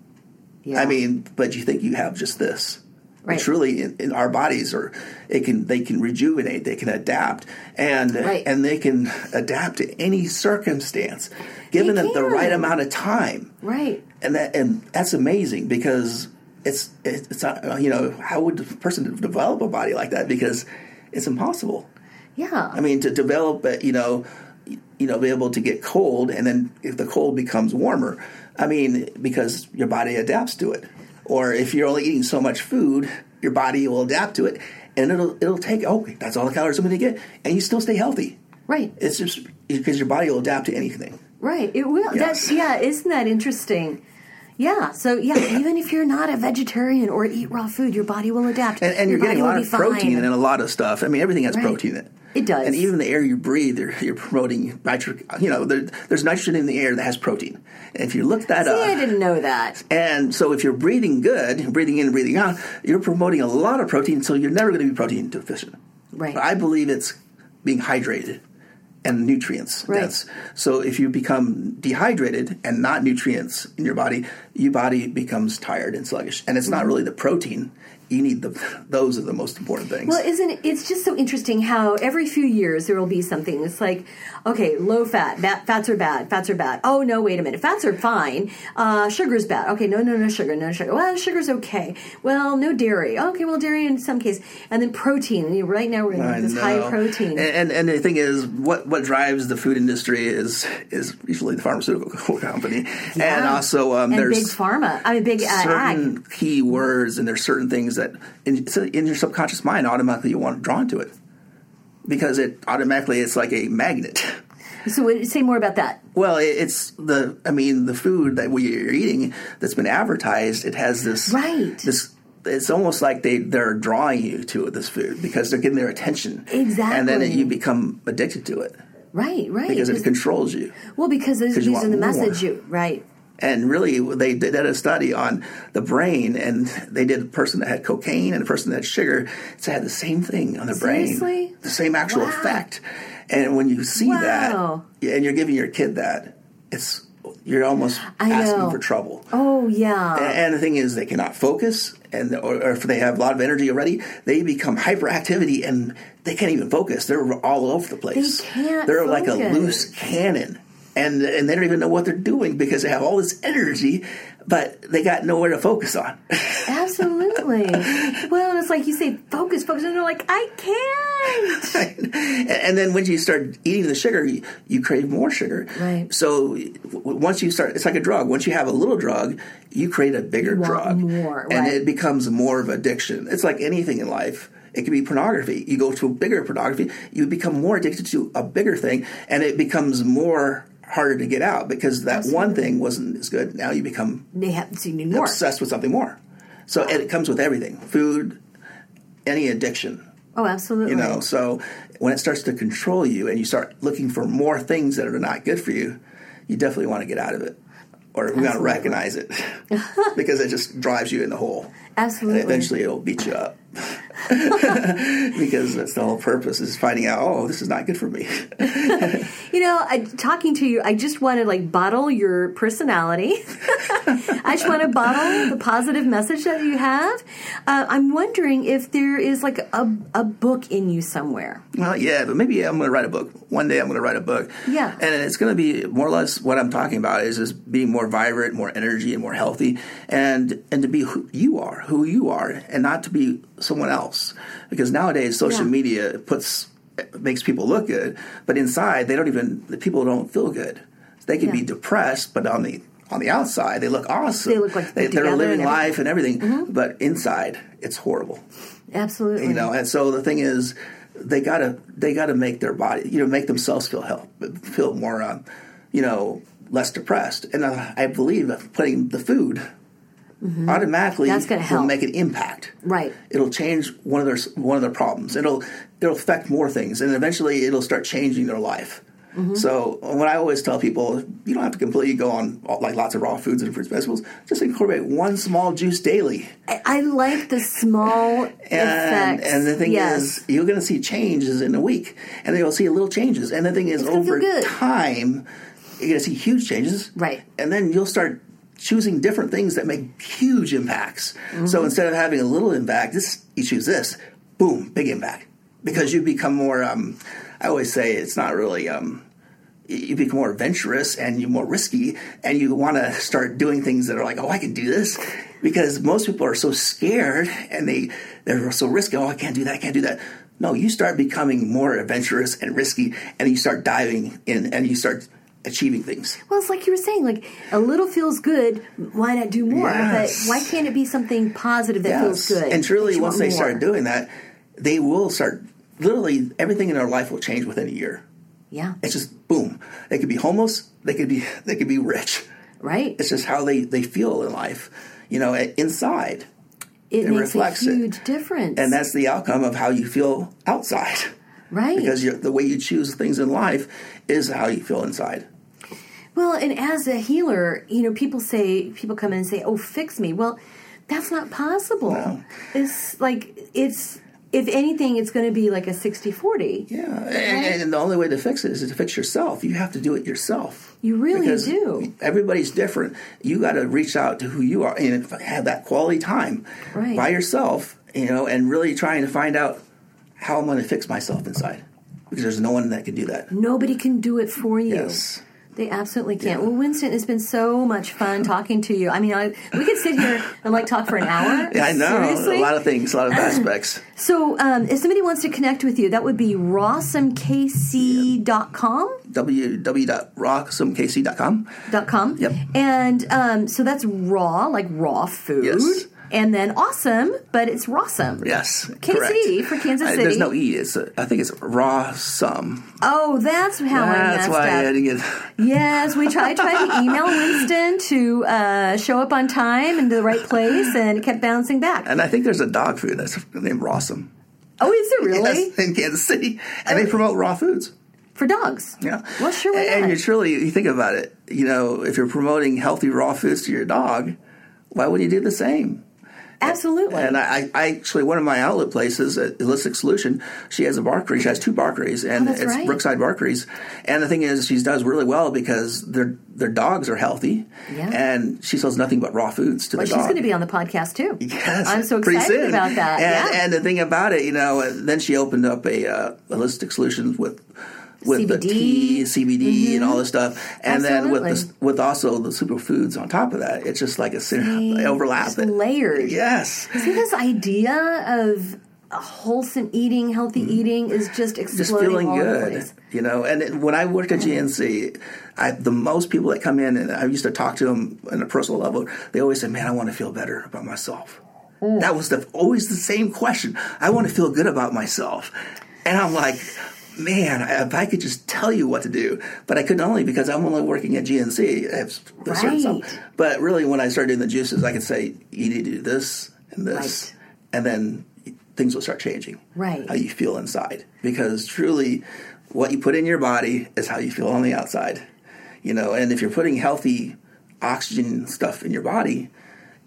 Yeah. I mean, but you think you have just this. Right. In, in our bodies are it can they can rejuvenate, they can adapt, and Right. and they can adapt to any circumstance, given it the right amount of time, right. and that and that's amazing because it's it's not you know how would a person develop a body like that because it's impossible. Yeah. I mean, to develop, you know, you know, be able to get cold, and then if the cold becomes warmer, I mean, because your body adapts to it. Or if you're only eating so much food, your body will adapt to it, and it'll it'll take. Oh, that's all the calories I'm going to get, and you still stay healthy. right. It's just because your body will adapt to anything. Right. It will. Yes. That's yeah. Isn't that interesting? Yeah. So yeah, even if you're not a vegetarian or eat raw food, your body will adapt. And, and Your you're getting a lot of protein and a lot of stuff. I mean, everything has Right. protein in it. It does. And even the air you breathe, you're, you're promoting nitric. You know, there, there's nitrogen in the air that has protein. And if you look that See, up, I didn't know that. And so if you're breathing good, breathing in and breathing out, you're promoting a lot of protein, so you're never going to be protein deficient. Right. But I believe it's being hydrated and nutrients. Right. That's, so if you become dehydrated and not nutrients in your body, your body becomes tired and sluggish. And it's Mm-hmm. not really the protein you need the those are the most important things. Well, isn't it? It's just so interesting how every few years there will be something. It's like, okay, low fat, fat fats are bad, fats are bad. Oh no, wait a minute, fats are fine. Uh, sugar's bad. Okay, no, no, no sugar, no sugar. Well, sugar's okay. Well, no dairy. Okay, well, dairy in some case, and then protein. Right now we're in this know. high protein. And, and and the thing is, what what drives the food industry is is usually the pharmaceutical company, and also um, and there's big pharma. I mean, big uh, ag. certain key words, and there's certain things that in, so in your subconscious mind automatically you want drawn to it because it automatically it's like a magnet. So, say more about that. Well, it, it's the I mean the food that we're eating that's been advertised. It has this Right. This it's almost like they they're drawing you to this food because they're getting their attention. exactly, And then you become addicted to it Right, right. because it controls you. well, because those, 'cause you these are the message you right. And really, they did a study on the brain, and they did a person that had cocaine and a person that had sugar. It had the same thing on the Seriously? brain, the same actual Wow. effect. And when you see Wow. that, and you're giving your kid that, it's you're almost asking for trouble. Oh yeah. And, and the thing is, they cannot focus, and or, or if they have a lot of energy already, they become hyperactivity, and they can't even focus. They're all over the place. They can't They're like a loose cannon, and and they don't even know what they're doing because they have all this energy, but they got nowhere to focus on. Absolutely. well, it's like you say, focus, focus, and they're like, I can't. and, and then when you start eating the sugar, you, you crave more sugar. Right. So w- once you start, it's like a drug. Once you have a little drug, you create a bigger drug, more, and right. it becomes more of addiction. It's like anything in life. It can be pornography. You go to a bigger pornography, you become more addicted to a bigger thing, and it becomes more harder to get out because that one thing wasn't as good. Now you become They have so you more. obsessed with something more. So it comes with everything: food, any addiction Oh, absolutely. you know so when it starts to control you and you start looking for more things that are not good for you you definitely want to get out of it or we want to recognize it because it just drives you in the hole Absolutely. and eventually it'll beat you up because that's the whole purpose is finding out oh this is not good for me You know, I, talking to you, I just want to like bottle your personality. I just want to bottle the positive message that you have. Uh, I'm wondering if there is like a, a book in you somewhere. Well, yeah, but maybe I'm going to write a book. One day I'm going to write a book. Yeah. And it's going to be more or less what I'm talking about is just being more vibrant, more energy, and more healthy, and and to be who you are, who you are, and not to be someone else. Because nowadays social Yeah. media puts makes people look good, but inside they don't even the people don't feel good. They can be depressed, but on the on the outside they look awesome. They look like they, they're living and. Mm-hmm. life and everything, but inside it's horrible Absolutely. you know and so the thing is they gotta they gotta make their body you know make themselves feel help feel more um, you know less depressed and uh, i believe that putting the food automatically Mm-hmm. That's gonna help. will make an impact Right. it'll change one of their one of their problems it'll it'll affect more things and eventually it'll start changing their life Mm-hmm. So what I always tell people, you don't have to completely go on like lots of raw foods and fruits and vegetables. Just incorporate one small juice daily. I, I like the small And, effects. and the thing yes. is, you're going to see changes in a week, and then you'll see little changes. And the thing is, It's gonna feel over time, you're going to see huge changes. Right. And then you'll start choosing different things that make huge impacts. Mm-hmm. So instead of having a little impact, this you choose this, boom, big impact, because you become more. Um, I always say it's not really. Um, you become more adventurous and you're more risky and you want to start doing things that are like oh i can do this because most people are so scared and they they're so risky oh i can't do that i can't do that no you start becoming more adventurous and risky and you start diving in and you start achieving things Well, it's like you were saying, like a little feels good. Why not do more? Yes. But why can't it be something positive that feels good? and truly once they more? start doing that they will start literally everything in their life will change within a year yeah, it's just boom they could be homeless they could be they could be rich right. it's just how they they feel in life you know inside It, it makes reflects a it. huge difference, and that's the outcome of how you feel outside right. because the way you choose things in life is how you feel inside Well, and as a healer, you know, people say, people come in and say, oh, fix me. Well, that's not possible. No. It's like, it's, if anything, it's going to be like a 60 40. yeah and, and the only way to fix it is to fix yourself you have to do it yourself You really because do. everybody's different you got to reach out to who you are and have that quality time Right. by yourself you know, and really trying to find out how I'm going to fix myself inside because there's no one that can do that. Nobody can do it for you. Yes. They absolutely can't. Well, Winston, it's been so much fun talking to you. I mean, I, we could sit here and like talk for an hour. Yeah, I know Seriously? a lot of things, a lot of aspects. So, um, if somebody wants to connect with you, that would be rawsomekc.com. www.rawsomekc.com. Dot com. Yep. And um, so that's raw, like raw food. Yes. And then awesome, but it's rawsome. Yes, KC correct. for Kansas City. There's no e. It's a, I think it's raw sum. Oh, that's how I That's messed why I up. didn't get. Yes, we tried, tried to email Winston to uh, show up on time and to the right place, and it kept bouncing back. And I think there's a dog food that's named Rawsome. Oh, is it really? Yes, in Kansas City, and they promote raw foods. For dogs? Yeah. Well, sure, why And, you truly, you think about it. You know, if you're promoting healthy raw foods to your dog, why wouldn't you do the same? Absolutely. And I, I actually, one of my outlet places, at Holistic Solution, she has a barkery. She has two barkeries, and Oh, it's right. Brookside Barkeries. And the thing is, she does really well because their their dogs are healthy, Yeah. and she sells nothing but raw foods to well, the she's dog. going to be on the podcast too. Yes, I'm so excited about that. And, yeah. and the thing about it, you know, then she opened up a uh, holistic solutions with with the CBD. tea, CBD, and all this stuff, and then with the, with also the superfoods on top of that. It's just like a syn- overlap. layered. Yes. See, this idea of wholesome eating, healthy eating is just Mm-hmm. just feeling the good, you know. And when I worked at GNC, I, the most people that come in, and I used to talk to them on a personal level, they always say, "Man, I want to feel better about myself." That was the, always the same question. I want to feel good about myself, and I'm like. Man, if I could just tell you what to do, but I couldn't only because I'm only working at GNC. I have the certain stuff. Right. But really, when I started doing the juices, I could say you need to do this and this, Right. and then things will start changing. Right. How you feel inside, because truly, what you put in your body is how you feel on the outside. You know, and if you're putting healthy oxygen stuff in your body,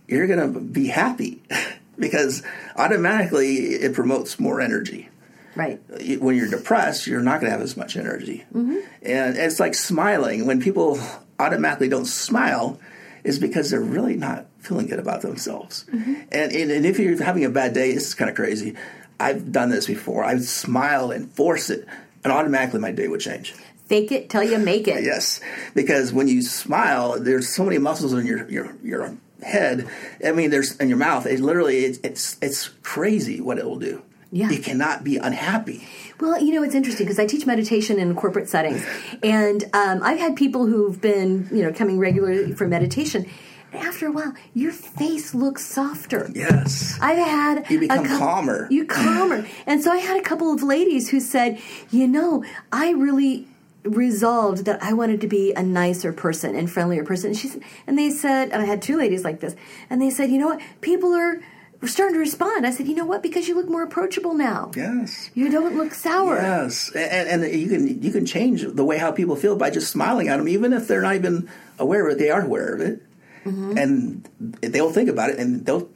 you're going to be happy because automatically it promotes more energy Right. when you're depressed, you're not going to have as much energy. Mm-hmm. And it's like smiling. When people automatically don't smile, is because they're really not feeling good about themselves. Mm-hmm. And, and and if you're having a bad day, this is kind of crazy. I've done this before. I would smile and force it, and automatically my day would change. Fake it till you make it. Yes, because when you smile, there's so many muscles in your your your head. I mean, there's in your mouth. It literally it's it's, it's crazy what it will do. Yeah. You cannot be unhappy. Well, you know, it's interesting because I teach meditation in corporate settings, and um, I've had people who've been, you know, coming regularly for meditation. After a while, your face looks softer. Yes. I've had You become a calmer. You calmer, and so I had a couple of ladies who said, "You know, I really." resolved that I wanted to be a nicer person and friendlier person. And she said, and they said, and I had two ladies like this, and they said, you know what, people are starting to respond. I said, you know what, because you look more approachable now. Yes. You don't look sour. Yes, and, and you can you can change the way how people feel by just smiling at them, even if they're not even aware of it. They are aware of it, Mm-hmm. and they'll think about it, and they'll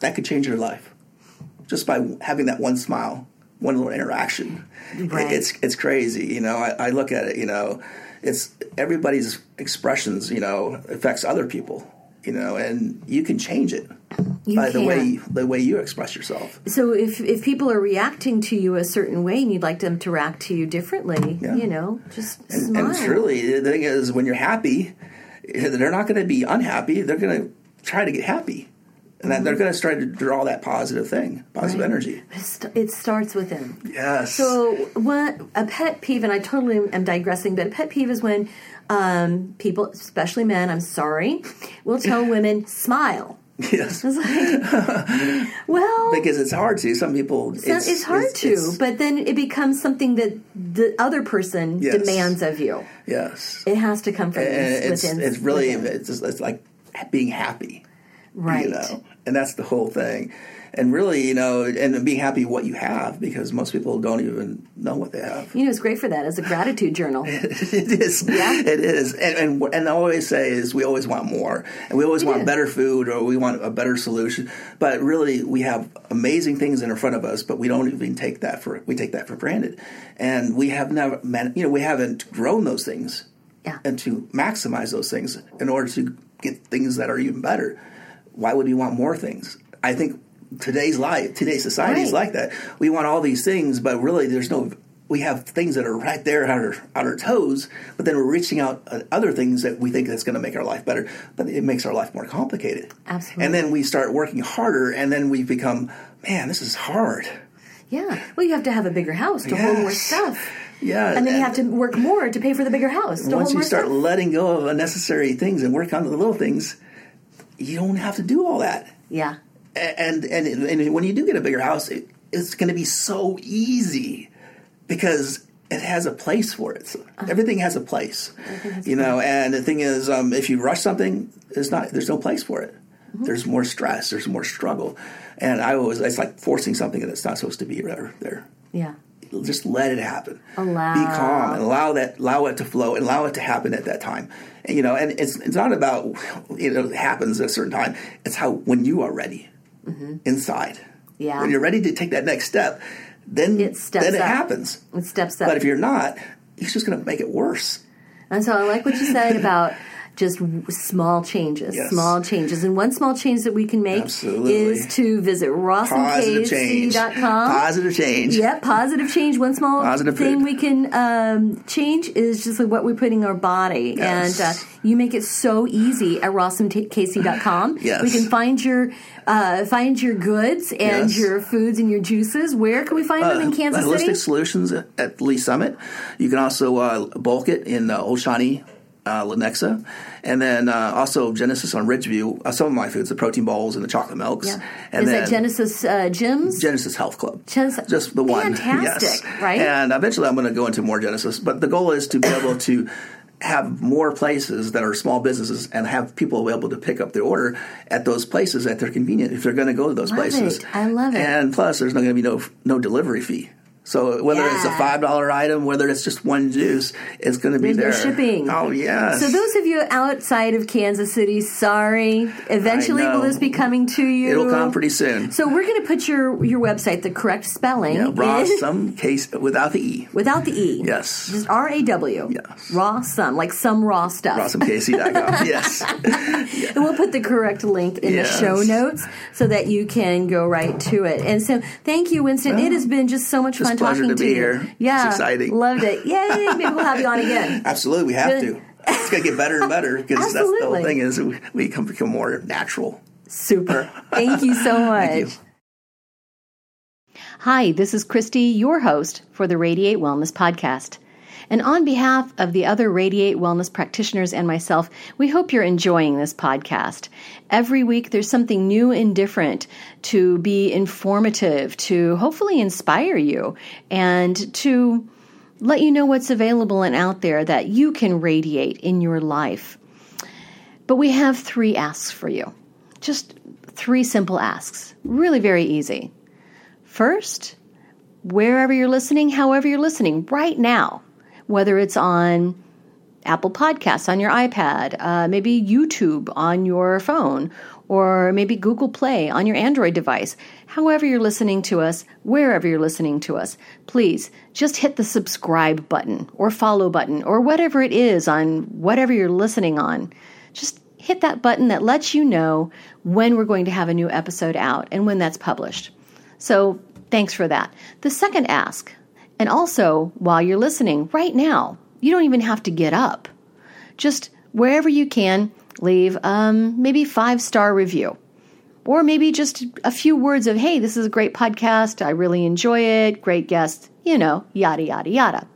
that could change their life just by having that one smile, one little interaction. Right. It's it's crazy, you know. I, I look at it, you know. It's everybody's expressions, you know, affects other people, you know, and you can change it You by the way the way you express yourself. So if if people are reacting to you a certain way and you'd like them to react to you differently, Yeah. you know, just And, smile. and truly, the thing is, when you're happy, they're not going to be unhappy. They're going to try to get happy, and then they're going to try to draw that positive thing, positive Right. energy. It starts within. Yes. So what a pet peeve, and I totally am digressing, but a pet peeve is when um, people, especially men, I'm sorry, will tell women smile. Yes. Like, well, Because it's hard to. Some people. it's, it's hard it's- to, it's- but then it becomes something that the other person Yes. demands of you. yes. It has to come from and it's within. it's really within. it's like being happy. right. You know, and that's the whole thing. And really, you know, and being happy what you have because most people don't even know what they have. You know, it's great for that as a gratitude journal. it is. Yeah. It is. And, and and I always say is we always want more, and we always want do. better food, or we want a better solution. But really, we have amazing things in front of us, but we don't even take that for we take that for granted, and we have never, man, you know, we haven't grown those things, Yeah. and to maximize those things in order to get things that are even better. Why would we want more things? I think today's life, today's society is like that. We want all these things, but really, there's no. We have things that are right there on our, on our toes, but then we're reaching out uh, other things that we think that's going to make our life better, but it makes our life more complicated. Absolutely. And then we start working harder, and then we become, man, this is hard. Yeah. Well, you have to have a bigger house to hold more stuff. Yeah, And then you have to work more to pay for the bigger house. To once you start stuff. letting go of unnecessary things and work on the little things, you don't have to do all that. Yeah. and and and when you do get a bigger house, it, it's going to be so easy because it has a place for it. Uh-huh. everything has a place, you know. And the thing is, um, if you rush something, it's not. There's no place for it. Mm-hmm. There's more stress. There's more struggle, and I always it's like forcing something that's not supposed to be there. There, Yeah. just let it happen. Allow. Be calm and allow that allow it to flow and allow it to happen at that time. You know, and it's it's not about you know it happens at a certain time. It's how when you are ready inside. Mm-hmm. Yeah. When you're ready to take that next step, then It steps then it up. happens. It steps up. But if you're not, it's just going to make it worse. And so I like what you said about just small changes, Yes. small changes. And one small change that we can make Absolutely. is to visit rawsomekc.com. Positive change. Yep, positive change. One small Positive thing food. we can um, change is just like what we put in our body. Yes. And uh, you make it so easy at rawsomekc.com. Yes. We can find your uh, find your goods and Yes. your foods and your juices. Where can we find them in Kansas Holistic City? Solutions at, Lee Summit. You can also uh, bulk it in uh, Old Shawnee, uh, Lenexa, and then uh, also Genesis on Ridgeview. Uh, some of my foods, the protein bowls and the chocolate milks. Yeah. And is then that Genesis uh, Gyms? Genesis Health Club. Genesis- Just the one. Fantastic, yes. right? And eventually I'm going to go into more Genesis. But the goal is to be able to have more places that are small businesses and have people able to pick up their order at those places at their convenience if they're going to go to those Love places. it. I love it. And plus, there's not going to be no no delivery fee. So whether it's a five dollar item, whether it's just one juice, it's going to be there. shipping. Oh yes. So those of you outside of Kansas City, sorry. Eventually, will this be coming to you? It'll come pretty soon. So we're going to put your your website, the correct spelling, yeah, raw some case without the e. without the e. Yes. Just R A W. Yes. Raw some, like some raw stuff. RawSomeKC.com. yes. And we'll put the correct link in Yes. the show notes so that you can go right to it. And so, thank you, Winston. it has been just so much fun pleasure talking to be you. here. Yeah, It's exciting. Loved it. Yay! Maybe we'll have you on again. Absolutely, we have Good. to. It's going to get better and better because that's the whole thing is we- we become, become more natural. Super. Thank you so much. Thank you. Hi, this is Christy, your host for the Radiate Wellness Podcast. And on behalf of the other Radiate Wellness practitioners and myself, we hope you're enjoying this podcast. Every week, there's something new and different to be informative, to hopefully inspire you, and to let you know what's available and out there that you can radiate in your life. But we have three asks for you. Just three simple asks. Really very easy. First, wherever you're listening, however you're listening, right now, whether it's on Apple Podcasts on your iPad, uh, maybe YouTube on your phone, or maybe Google Play on your Android device, however you're listening to us, wherever you're listening to us, please just hit the subscribe button or follow button or whatever it is on whatever you're listening on. Just hit that button that lets you know when we're going to have a new episode out and when that's published. So thanks for that. The second ask, and also while you're listening right now, you don't even have to get up. Just wherever you can, leave um, maybe five star review. Or maybe just a few words of, hey, this is a great podcast. I really enjoy it. Great guest, you know, yada, yada, yada.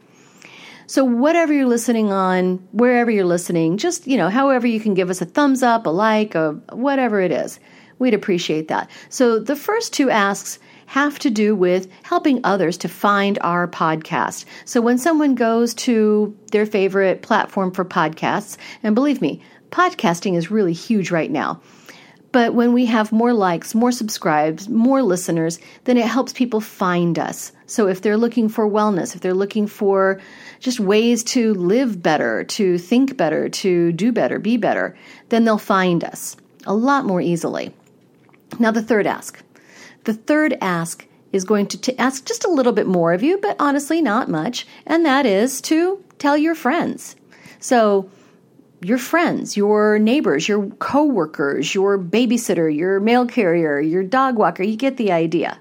So, whatever you're listening on, wherever you're listening, just, you know, however you can give us a thumbs up, a like, a whatever it is, we'd appreciate that. So, the first two asks have to do with helping others to find our podcast. So, when someone goes to their favorite platform for podcasts, and believe me, podcasting is really huge right now. But when we have more likes, more subscribes, more listeners, then it helps people find us. So if they're looking for wellness, if they're looking for just ways to live better, to think better, to do better, be better, then they'll find us a lot more easily. Now, the third ask. The third ask is going to t- ask just a little bit more of you, but honestly, not much, and that is to tell your friends. So, your friends, your neighbors, your coworkers, your babysitter, your mail carrier, your dog walker. You get the idea.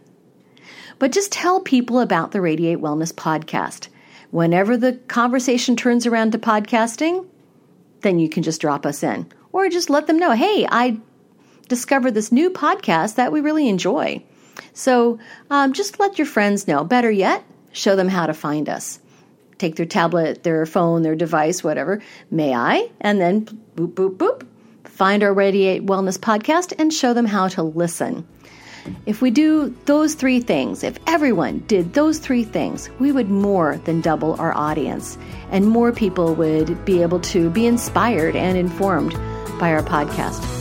But just tell people about the Radiate Wellness podcast. Whenever the conversation turns around to podcasting, then you can just drop us in or just let them know, hey, I discovered this new podcast that we really enjoy. So um, just let your friends know. Better yet, show them how to find us. Take their tablet, their phone, their device, whatever. May I? And then boop, boop, boop. Find our Radiate Wellness podcast and show them how to listen. If we do those three things, if everyone did those three things, we would more than double our audience, and more people would be able to be inspired and informed by our podcast.